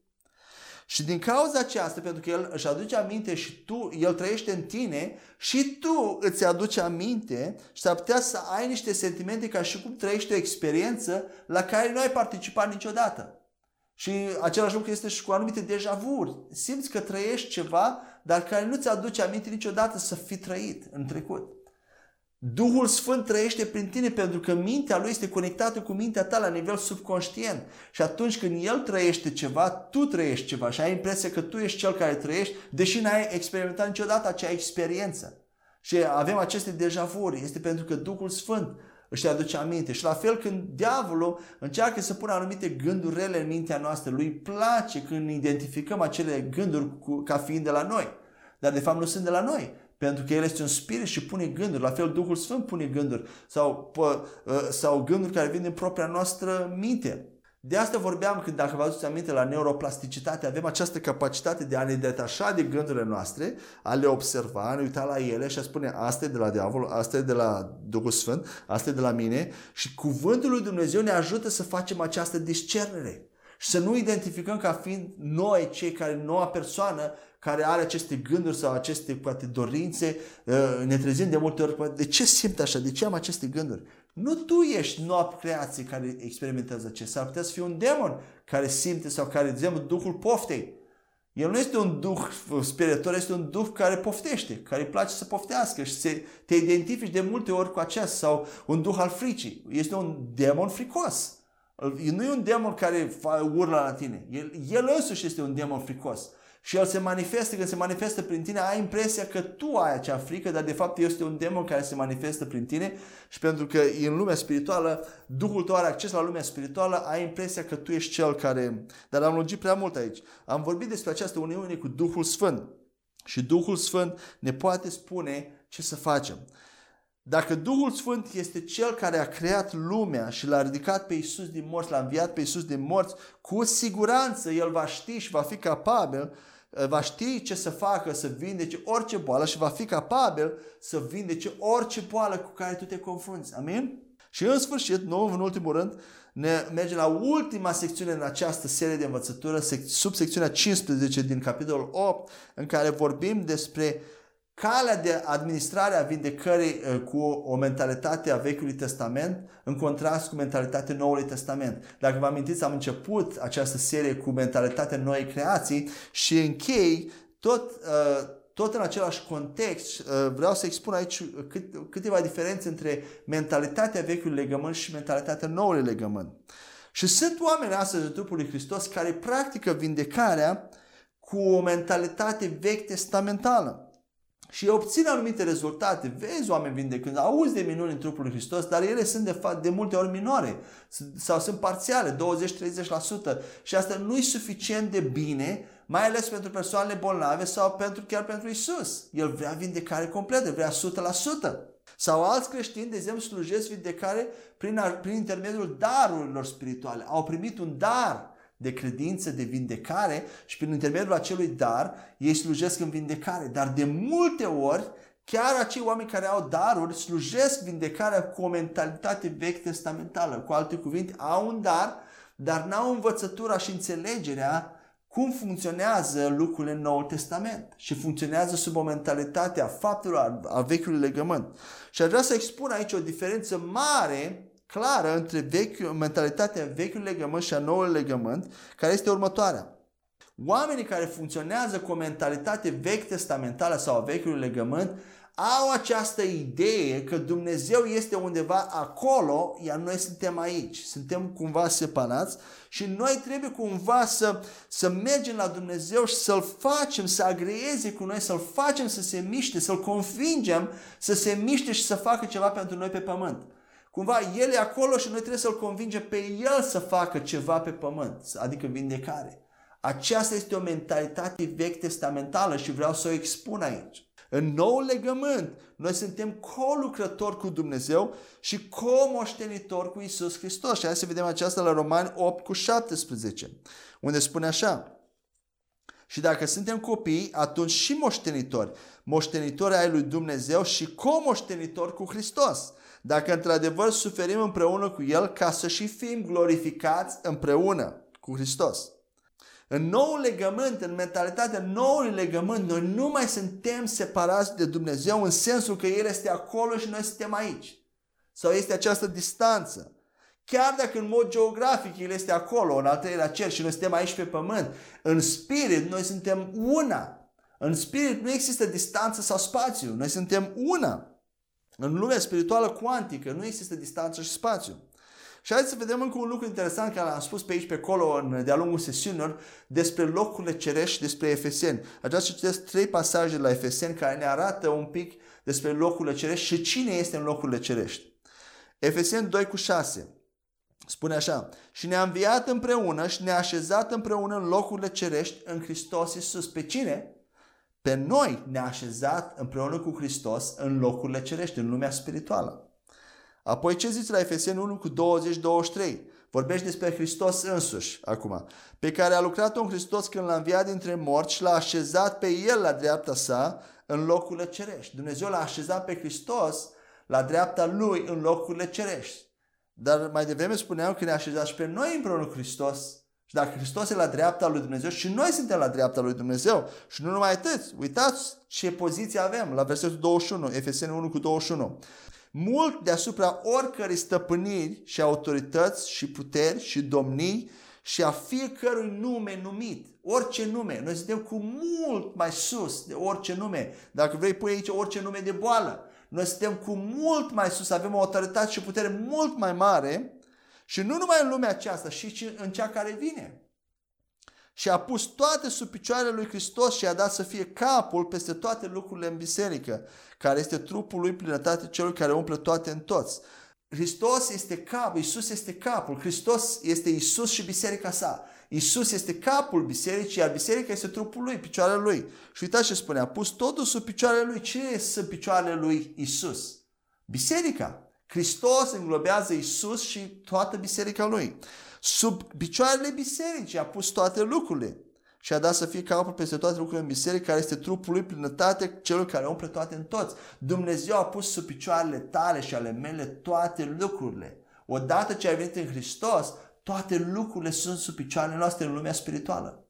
Și din cauza aceasta, pentru că El își aduce aminte și tu, El trăiește în tine și tu îți aduci aminte și s-ar putea să ai niște sentimente ca și cum trăiești o experiență la care nu ai participat niciodată. Și același lucru este și cu anumite deja-vuri. Simți că trăiești ceva, dar care nu ți aduce aminte niciodată să fi trăit în trecut. Duhul Sfânt trăiește prin tine pentru că mintea lui este conectată cu mintea ta la nivel subconștient. Și atunci când el trăiește ceva, tu trăiești ceva și ai impresia că tu ești cel care trăiești, deși n-ai experimentat niciodată acea experiență. Și avem aceste dejavuri. Este pentru că Duhul Sfânt își aduce aminte. Și la fel când diavolul încearcă să pună anumite gânduri rele în mintea noastră, lui place când identificăm acele gânduri cu, ca fiind de la noi. Dar de fapt nu sunt de la noi. Pentru că El este un spirit și pune gânduri. La fel Duhul Sfânt pune gânduri. Sau, pă, ă, sau gânduri care vin din propria noastră minte. De asta vorbeam când, dacă vă aduceți aminte, la neuroplasticitate, avem această capacitate de a ne detașa de gândurile noastre, a le observa, a ne uita la ele și a spune asta e de la diavol, asta e de la Duhul Sfânt, asta e de la mine și cuvântul lui Dumnezeu ne ajută să facem această discernere și să nu identificăm ca fiind noi cei care, noua persoană care are aceste gânduri sau aceste poate dorințe, uh, ne trezim de multe ori, de ce simt așa, de ce am aceste gânduri? Nu tu ești noua creație care experimentează ce s-ar putea să fie un demon care simte sau care, de exemplu, Duhul poftei. El nu este un duh spiritual, este un duh care poftește, care îi place să poftească și se, te identifici de multe ori cu acest sau un duh al fricii. Este un demon fricos. Nu e un demon care urla la tine. El, el însuși este un demon fricos și el se manifestă, când se manifestă prin tine, ai impresia că tu ai acea frică, dar de fapt este un demon care se manifestă prin tine și pentru că în lumea spirituală, Duhul tău are acces la lumea spirituală, ai impresia că tu ești cel care... Dar am lungit prea mult aici. Am vorbit despre această uniune cu Duhul Sfânt și Duhul Sfânt ne poate spune ce să facem. Dacă Duhul Sfânt este Cel care a creat lumea și l-a ridicat pe Isus din morți, l-a înviat pe Isus din morți, cu siguranță El va ști și va fi capabil Eh, va ști ce să facă, să vindece orice boală și va fi capabil să vindece orice boală cu care tu te confrunți. Amin? Și în sfârșit, nou în ultimul rând, ne mergem la ultima secțiune în această serie de învățătură, subsecțiunea 15 din capitolul 8, în care vorbim despre calea de administrare a vindecării uh, cu o mentalitate a Vechiului Testament în contrast cu mentalitatea Noului Testament. Dacă vă amintiți, am început această serie cu mentalitatea noii creații și închei tot, uh, tot în același context. Uh, vreau să expun aici câteva diferențe între mentalitatea Vechiului Legământ și mentalitatea Noului Legământ. Și sunt oameni astăzi de trupul lui Hristos care practică vindecarea cu o mentalitate vechi testamentală și obțin anumite rezultate. Vezi oameni vindecând, auzi de minuni în trupul lui Hristos, dar ele sunt de, fapt de multe ori minore sau sunt parțiale, 20-30% și asta nu e suficient de bine, mai ales pentru persoanele bolnave sau pentru, chiar pentru Isus. El vrea vindecare completă, vrea 100%. Sau alți creștini, de exemplu, slujesc vindecare prin, prin intermediul darurilor spirituale. Au primit un dar de credință, de vindecare și prin intermediul acelui dar ei slujesc în vindecare. Dar de multe ori Chiar acei oameni care au daruri slujesc vindecarea cu o mentalitate vechi testamentală. Cu alte cuvinte, au un dar, dar n-au învățătura și înțelegerea cum funcționează lucrurile în Noul Testament și funcționează sub o mentalitate a faptelor a vechiului legământ. Și aș vrea să expun aici o diferență mare, clară, între vechi, mentalitatea vechiului legământ și a noului legământ, care este următoarea. Oamenii care funcționează cu o mentalitate vechi testamentală sau a vechiului legământ au această idee că Dumnezeu este undeva acolo, iar noi suntem aici. Suntem cumva separați și noi trebuie cumva să, să mergem la Dumnezeu și să-L facem să agreeze cu noi, să-L facem să se miște, să-L convingem să se miște și să facă ceva pentru noi pe pământ. Cumva El e acolo și noi trebuie să-L convingem pe El să facă ceva pe pământ, adică vindecare. Aceasta este o mentalitate vechi testamentală și vreau să o expun aici. În nou legământ, noi suntem colucrători cu Dumnezeu și comoștenitori cu Isus Hristos. Și hai să vedem aceasta la Romani 8 cu 17, unde spune așa. Și dacă suntem copii, atunci și moștenitori, moștenitori ai lui Dumnezeu și comoștenitori cu Hristos. Dacă într-adevăr suferim împreună cu El ca să și fim glorificați împreună cu Hristos. În nou legământ, în mentalitatea noului legământ, noi nu mai suntem separați de Dumnezeu în sensul că El este acolo și noi suntem aici. Sau este această distanță. Chiar dacă în mod geografic El este acolo, în al treilea cer și noi suntem aici pe pământ, în spirit noi suntem una. În spirit nu există distanță sau spațiu, noi suntem una. În lumea spirituală cuantică nu există distanță și spațiu. Și hai să vedem încă un lucru interesant care l-am spus pe aici, pe acolo, de-a lungul sesiunilor, despre locurile cerești, despre Efeseni. Aș vrea să citesc trei pasaje la Efeseni care ne arată un pic despre locurile cerești și cine este în locurile cerești. Efeseni 2 cu 6 spune așa, și ne-a înviat împreună și ne-a așezat împreună în locurile cerești în Hristos Iisus. Pe cine? Pe noi ne-a așezat împreună cu Hristos în locurile cerești, în lumea spirituală. Apoi ce ziți la Efeseni 1 cu 20-23? Vorbește despre Hristos însuși acum, pe care a lucrat un Hristos când l-a înviat dintre morți și l-a așezat pe El la dreapta sa în locurile cerești. Dumnezeu l-a așezat pe Hristos la dreapta Lui în locurile cerești. Dar mai devreme spuneam că ne-a așezat și pe noi împreună cu Hristos. Și dacă Hristos e la dreapta lui Dumnezeu și noi suntem la dreapta lui Dumnezeu și nu numai atât, uitați ce poziție avem la versetul 21, Efeseni 1 cu 21 mult deasupra oricărei stăpâniri și autorități și puteri și domnii și a fiecărui nume numit. Orice nume. Noi suntem cu mult mai sus de orice nume. Dacă vrei, pui aici orice nume de boală. Noi suntem cu mult mai sus, avem o autoritate și putere mult mai mare și nu numai în lumea aceasta, și în cea care vine și a pus toate sub picioarele lui Hristos și a dat să fie capul peste toate lucrurile în biserică, care este trupul lui plinătate celui care umple toate în toți. Hristos este capul, Isus este capul, Hristos este Isus și biserica sa. Isus este capul bisericii, iar biserica este trupul lui, picioarele lui. Și uitați ce spune, a pus totul sub picioarele lui. Ce sunt picioarele lui Isus? Biserica. Hristos înglobează Isus și toată biserica lui. Sub picioarele bisericii a pus toate lucrurile și a dat să fie capul peste toate lucrurile în biserică, care este trupul lui, plinătate, celul care umple toate în toți. Dumnezeu a pus sub picioarele tale și ale mele toate lucrurile. Odată ce ai venit în Hristos, toate lucrurile sunt sub picioarele noastre în lumea spirituală,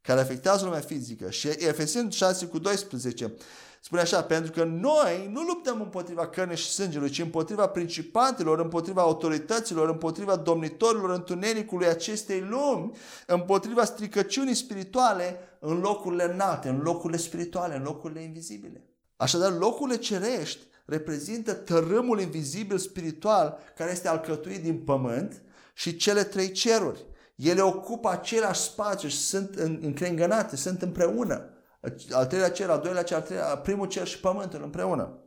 care afectează lumea fizică. Și Efeseni 6 cu 12 Spune așa, pentru că noi nu luptăm împotriva cărnii și sângelui, ci împotriva principatelor, împotriva autorităților, împotriva domnitorilor întunericului acestei lumi, împotriva stricăciunii spirituale în locurile înalte, în locurile spirituale, în locurile invizibile. Așadar, locurile cerești reprezintă tărâmul invizibil spiritual care este alcătuit din pământ și cele trei ceruri. Ele ocupă același spațiu și sunt încrengănate, sunt împreună al treilea cer, al doilea cer, al treilea, primul cer și pământul împreună.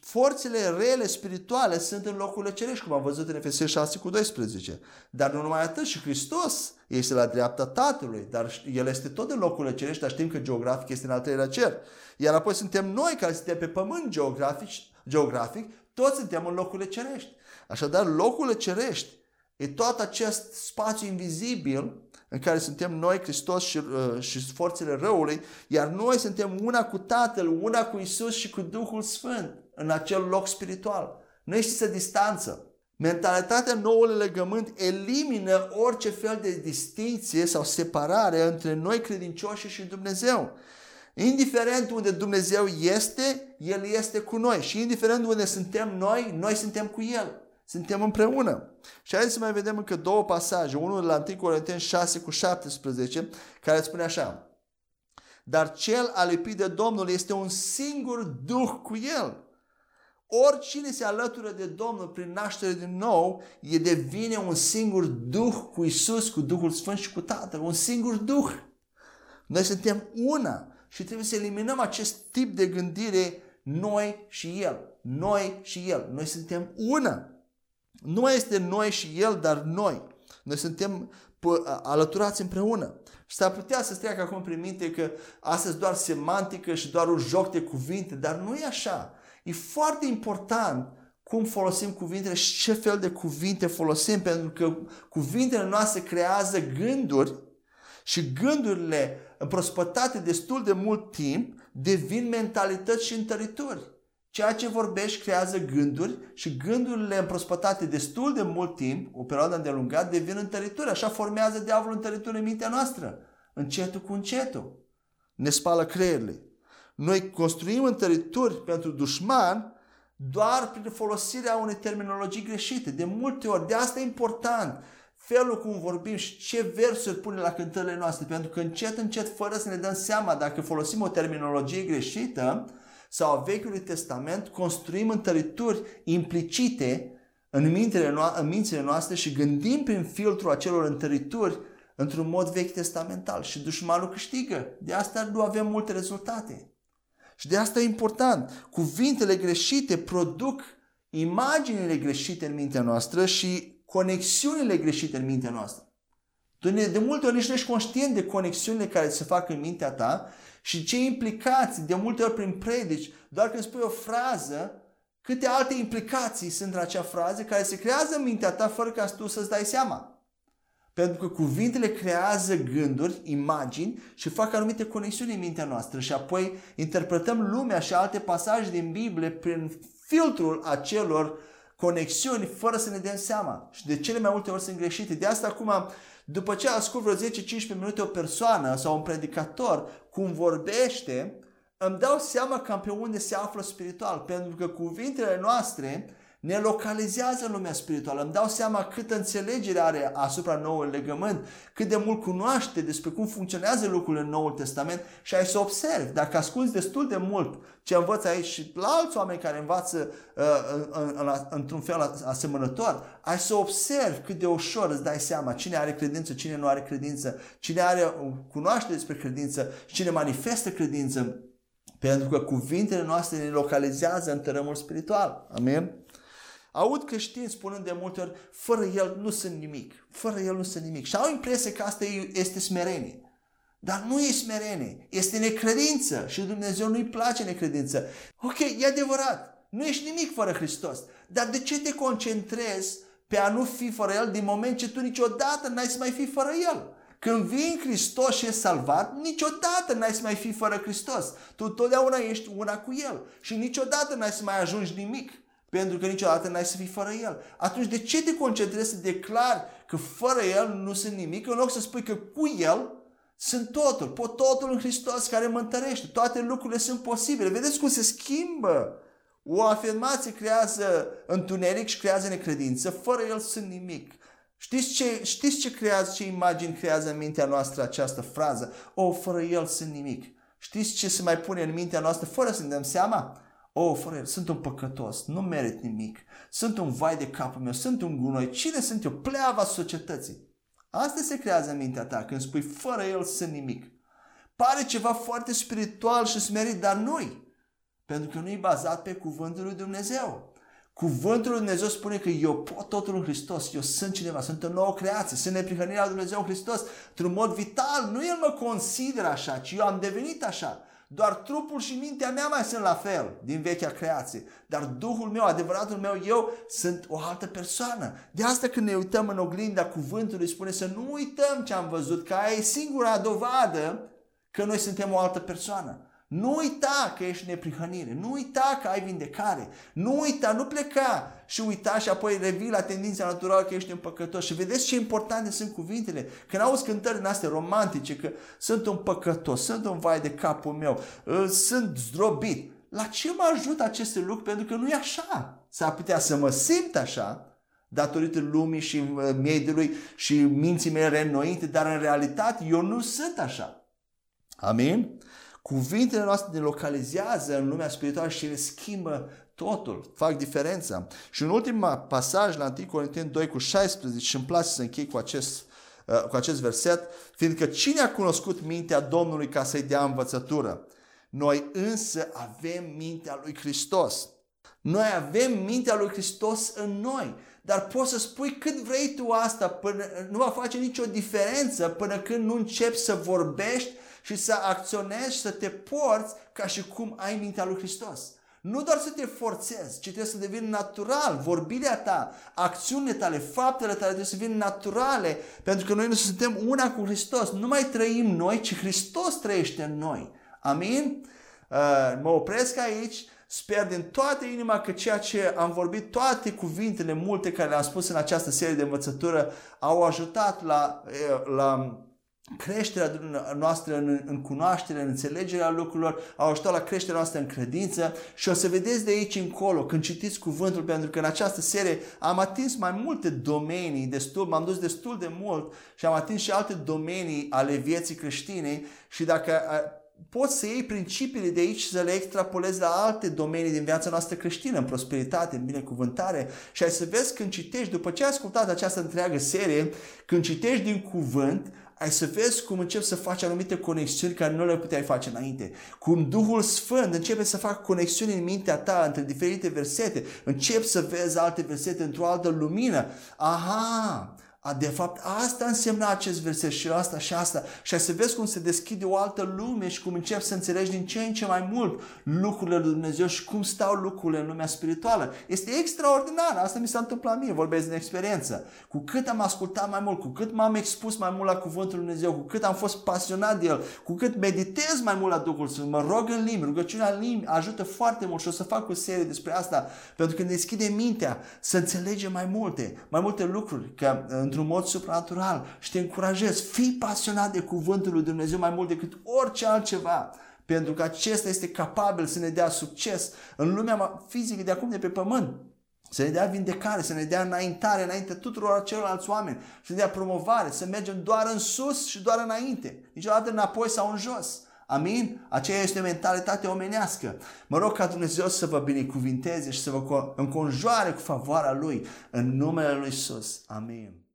Forțele rele spirituale sunt în locurile cerești, cum am văzut în Efeseni 6 cu 12. Dar nu numai atât, și Hristos este la dreapta Tatălui, dar El este tot în locurile cerești, dar știm că geografic este în al treilea cer. Iar apoi suntem noi care suntem pe pământ geografic, geografic toți suntem în locurile cerești. Așadar, locurile cerești E tot acest spațiu invizibil în care suntem noi, Hristos și, uh, și forțele răului, iar noi suntem una cu Tatăl, una cu Isus și cu Duhul Sfânt în acel loc spiritual. Nu există distanță. Mentalitatea noului legământ elimină orice fel de distinție sau separare între noi credincioși și Dumnezeu. Indiferent unde Dumnezeu este, El este cu noi. Și indiferent unde suntem noi, noi suntem cu El. Suntem împreună. Și hai să mai vedem încă două pasaje. Unul la 1 Corinteni 6 cu 17, care spune așa. Dar cel alipit de Domnul este un singur Duh cu El. Oricine se alătură de Domnul prin naștere din nou, e devine un singur Duh cu Isus, cu Duhul Sfânt și cu Tatăl. Un singur Duh. Noi suntem una și trebuie să eliminăm acest tip de gândire noi și El. Noi și El. Noi suntem una. Nu mai este noi și El, dar noi. Noi suntem alăturați împreună. Și s-ar putea să-ți treacă acum prin minte că astăzi doar semantică și doar un joc de cuvinte, dar nu e așa. E foarte important cum folosim cuvintele și ce fel de cuvinte folosim, pentru că cuvintele noastre creează gânduri și gândurile împrospătate destul de mult timp devin mentalități și întărituri. Ceea ce vorbești creează gânduri și gândurile împrospătate destul de mult timp, o perioadă îndelungată, devin întărituri. Așa formează diavolul întărituri în mintea noastră. Încetul cu încetul. Ne spală creierile. Noi construim întărituri pentru dușman doar prin folosirea unei terminologii greșite. De multe ori, de asta e important felul cum vorbim și ce versuri punem la cântările noastre. Pentru că încet, încet, fără să ne dăm seama, dacă folosim o terminologie greșită sau a Vechiului Testament, construim întărituri implicite în mințile, no- în mințile noastre și gândim prin filtrul acelor întărituri într-un mod vechi testamental și dușmanul câștigă. De asta nu avem multe rezultate. Și de asta e important. Cuvintele greșite produc imaginile greșite în mintea noastră și conexiunile greșite în mintea noastră. Tu de multe ori nici nu ești conștient de conexiunile care se fac în mintea ta și ce implicații, de multe ori prin predici, doar când spui o frază, câte alte implicații sunt în acea frază care se creează în mintea ta fără ca tu să-ți dai seama. Pentru că cuvintele creează gânduri, imagini și fac anumite conexiuni în mintea noastră și apoi interpretăm lumea și alte pasaje din Biblie prin filtrul acelor conexiuni fără să ne dăm seama. Și de cele mai multe ori sunt greșite. De asta acum, după ce ascult vreo 10-15 minute o persoană sau un predicator cum vorbește, îmi dau seama cam pe unde se află spiritual. Pentru că cuvintele noastre ne localizează în lumea spirituală. Îmi dau seama câtă înțelegere are asupra noului legământ, cât de mult cunoaște despre cum funcționează lucrurile în Noul Testament și ai să observi. Dacă asculți destul de mult ce învăț aici și la alți oameni care învață uh, în, în, într-un fel asemănător, ai să observi cât de ușor îți dai seama cine are credință, cine nu are credință, cine are cunoaște despre credință, cine manifestă credință. Pentru că cuvintele noastre ne localizează în tărâmul spiritual. Amin? Aud creștini spunând de multe ori, fără el nu sunt nimic, fără el nu sunt nimic. Și au impresia că asta este smerenie. Dar nu e smerenie, este necredință și Dumnezeu nu-i place necredință. Ok, e adevărat, nu ești nimic fără Hristos, dar de ce te concentrezi pe a nu fi fără El din moment ce tu niciodată n-ai să mai fi fără El? Când vii în Hristos și ești salvat, niciodată n-ai să mai fi fără Hristos. Tu totdeauna ești una cu El și niciodată n-ai să mai ajungi nimic. Pentru că niciodată n-ai să fii fără El. Atunci de ce te concentrezi să declari că fără El nu sunt nimic, în loc să spui că cu El sunt totul, pot totul în Hristos care mă întărește. Toate lucrurile sunt posibile. Vedeți cum se schimbă. O afirmație creează întuneric și creează necredință. Fără El sunt nimic. Știți ce, știți ce creează, ce imagini creează în mintea noastră această frază? O, fără El sunt nimic. Știți ce se mai pune în mintea noastră fără să ne dăm seama? Oh, frate, sunt un păcătos, nu merit nimic, sunt un vai de capul meu, sunt un gunoi, cine sunt eu? Pleava societății. Asta se creează în mintea ta când spui fără el sunt nimic. Pare ceva foarte spiritual și smerit, dar nu Pentru că nu e bazat pe cuvântul lui Dumnezeu. Cuvântul lui Dumnezeu spune că eu pot totul în Hristos, eu sunt cineva, sunt o nouă creație, sunt neprihănirea lui Dumnezeu în Hristos. Într-un mod vital, nu El mă consideră așa, ci eu am devenit așa. Doar trupul și mintea mea mai sunt la fel din vechea creație. Dar Duhul meu, adevăratul meu, eu sunt o altă persoană. De asta când ne uităm în oglinda cuvântului, spune să nu uităm ce am văzut, că aia e singura dovadă că noi suntem o altă persoană. Nu uita că ești neprihănire, nu uita că ai vindecare, nu uita, nu pleca și uita și apoi revii la tendința naturală că ești un păcătos. Și vedeți ce importante sunt cuvintele. Când auzi cântări astea romantice, că sunt un păcătos, sunt un vai de capul meu, sunt zdrobit. La ce mă ajută aceste lucruri? Pentru că nu e așa. S-ar putea să mă simt așa, datorită lumii și uh, mediului și minții mele reînnoite, dar în realitate eu nu sunt așa. Amin? Cuvintele noastre ne localizează în lumea spirituală și le schimbă totul, fac diferența. Și în ultimul pasaj la 1 Corinteni 2 cu 16 și îmi place să închei cu acest, uh, cu acest verset, fiindcă cine a cunoscut mintea Domnului ca să-i dea învățătură? Noi însă avem mintea lui Hristos. Noi avem mintea lui Hristos în noi. Dar poți să spui cât vrei tu asta, până, nu va face nicio diferență până când nu începi să vorbești și să acționezi și să te porți ca și cum ai mintea lui Hristos. Nu doar să te forțezi, ci trebuie să devină natural. Vorbirea ta, acțiunile tale, faptele tale trebuie să devină naturale, pentru că noi nu suntem una cu Hristos. Nu mai trăim noi, ci Hristos trăiește în noi. Amin? Uh, mă opresc aici. Sper din toată inima că ceea ce am vorbit, toate cuvintele multe care le-am spus în această serie de învățătură au ajutat la, uh, la creșterea noastră în, în cunoaștere, în înțelegerea lucrurilor, au ajutat la creșterea noastră în credință. Și o să vedeți de aici încolo când citiți cuvântul, pentru că în această serie am atins mai multe domenii, destul, m-am dus destul de mult și am atins și alte domenii ale vieții creștine și dacă poți să iei principiile de aici și să le extrapolezi la alte domenii din viața noastră creștină, în prosperitate, în binecuvântare. Și ai să vezi când citești, după ce ai ascultat această întreagă serie, când citești din cuvânt, ai să vezi cum încep să faci anumite conexiuni care nu le puteai face înainte. Cum Duhul Sfânt începe să facă conexiuni în mintea ta între diferite versete. Încep să vezi alte versete într-o altă lumină. Aha! De fapt, asta însemna acest verset și asta și asta. Și ai să vezi cum se deschide o altă lume și cum începi să înțelegi din ce în ce mai mult lucrurile lui Dumnezeu și cum stau lucrurile în lumea spirituală. Este extraordinar. Asta mi s-a întâmplat mie, vorbesc din experiență. Cu cât am ascultat mai mult, cu cât m-am expus mai mult la Cuvântul lui Dumnezeu, cu cât am fost pasionat de El, cu cât meditez mai mult la Duhul Sfânt, mă rog în limbi, rugăciunea în limbi ajută foarte mult și o să fac o serie despre asta, pentru că ne deschide mintea să înțelegem mai multe, mai multe lucruri, că într într-un mod supranatural și te încurajez, fii pasionat de cuvântul lui Dumnezeu mai mult decât orice altceva, pentru că acesta este capabil să ne dea succes în lumea fizică de acum de pe pământ. Să ne dea vindecare, să ne dea înaintare înainte tuturor celorlalți oameni, să ne dea promovare, să mergem doar în sus și doar înainte, niciodată înapoi sau în jos. Amin? Aceea este o mentalitate omenească. Mă rog ca Dumnezeu să vă binecuvinteze și să vă înconjoare cu favoarea Lui în numele Lui Iisus. Amin.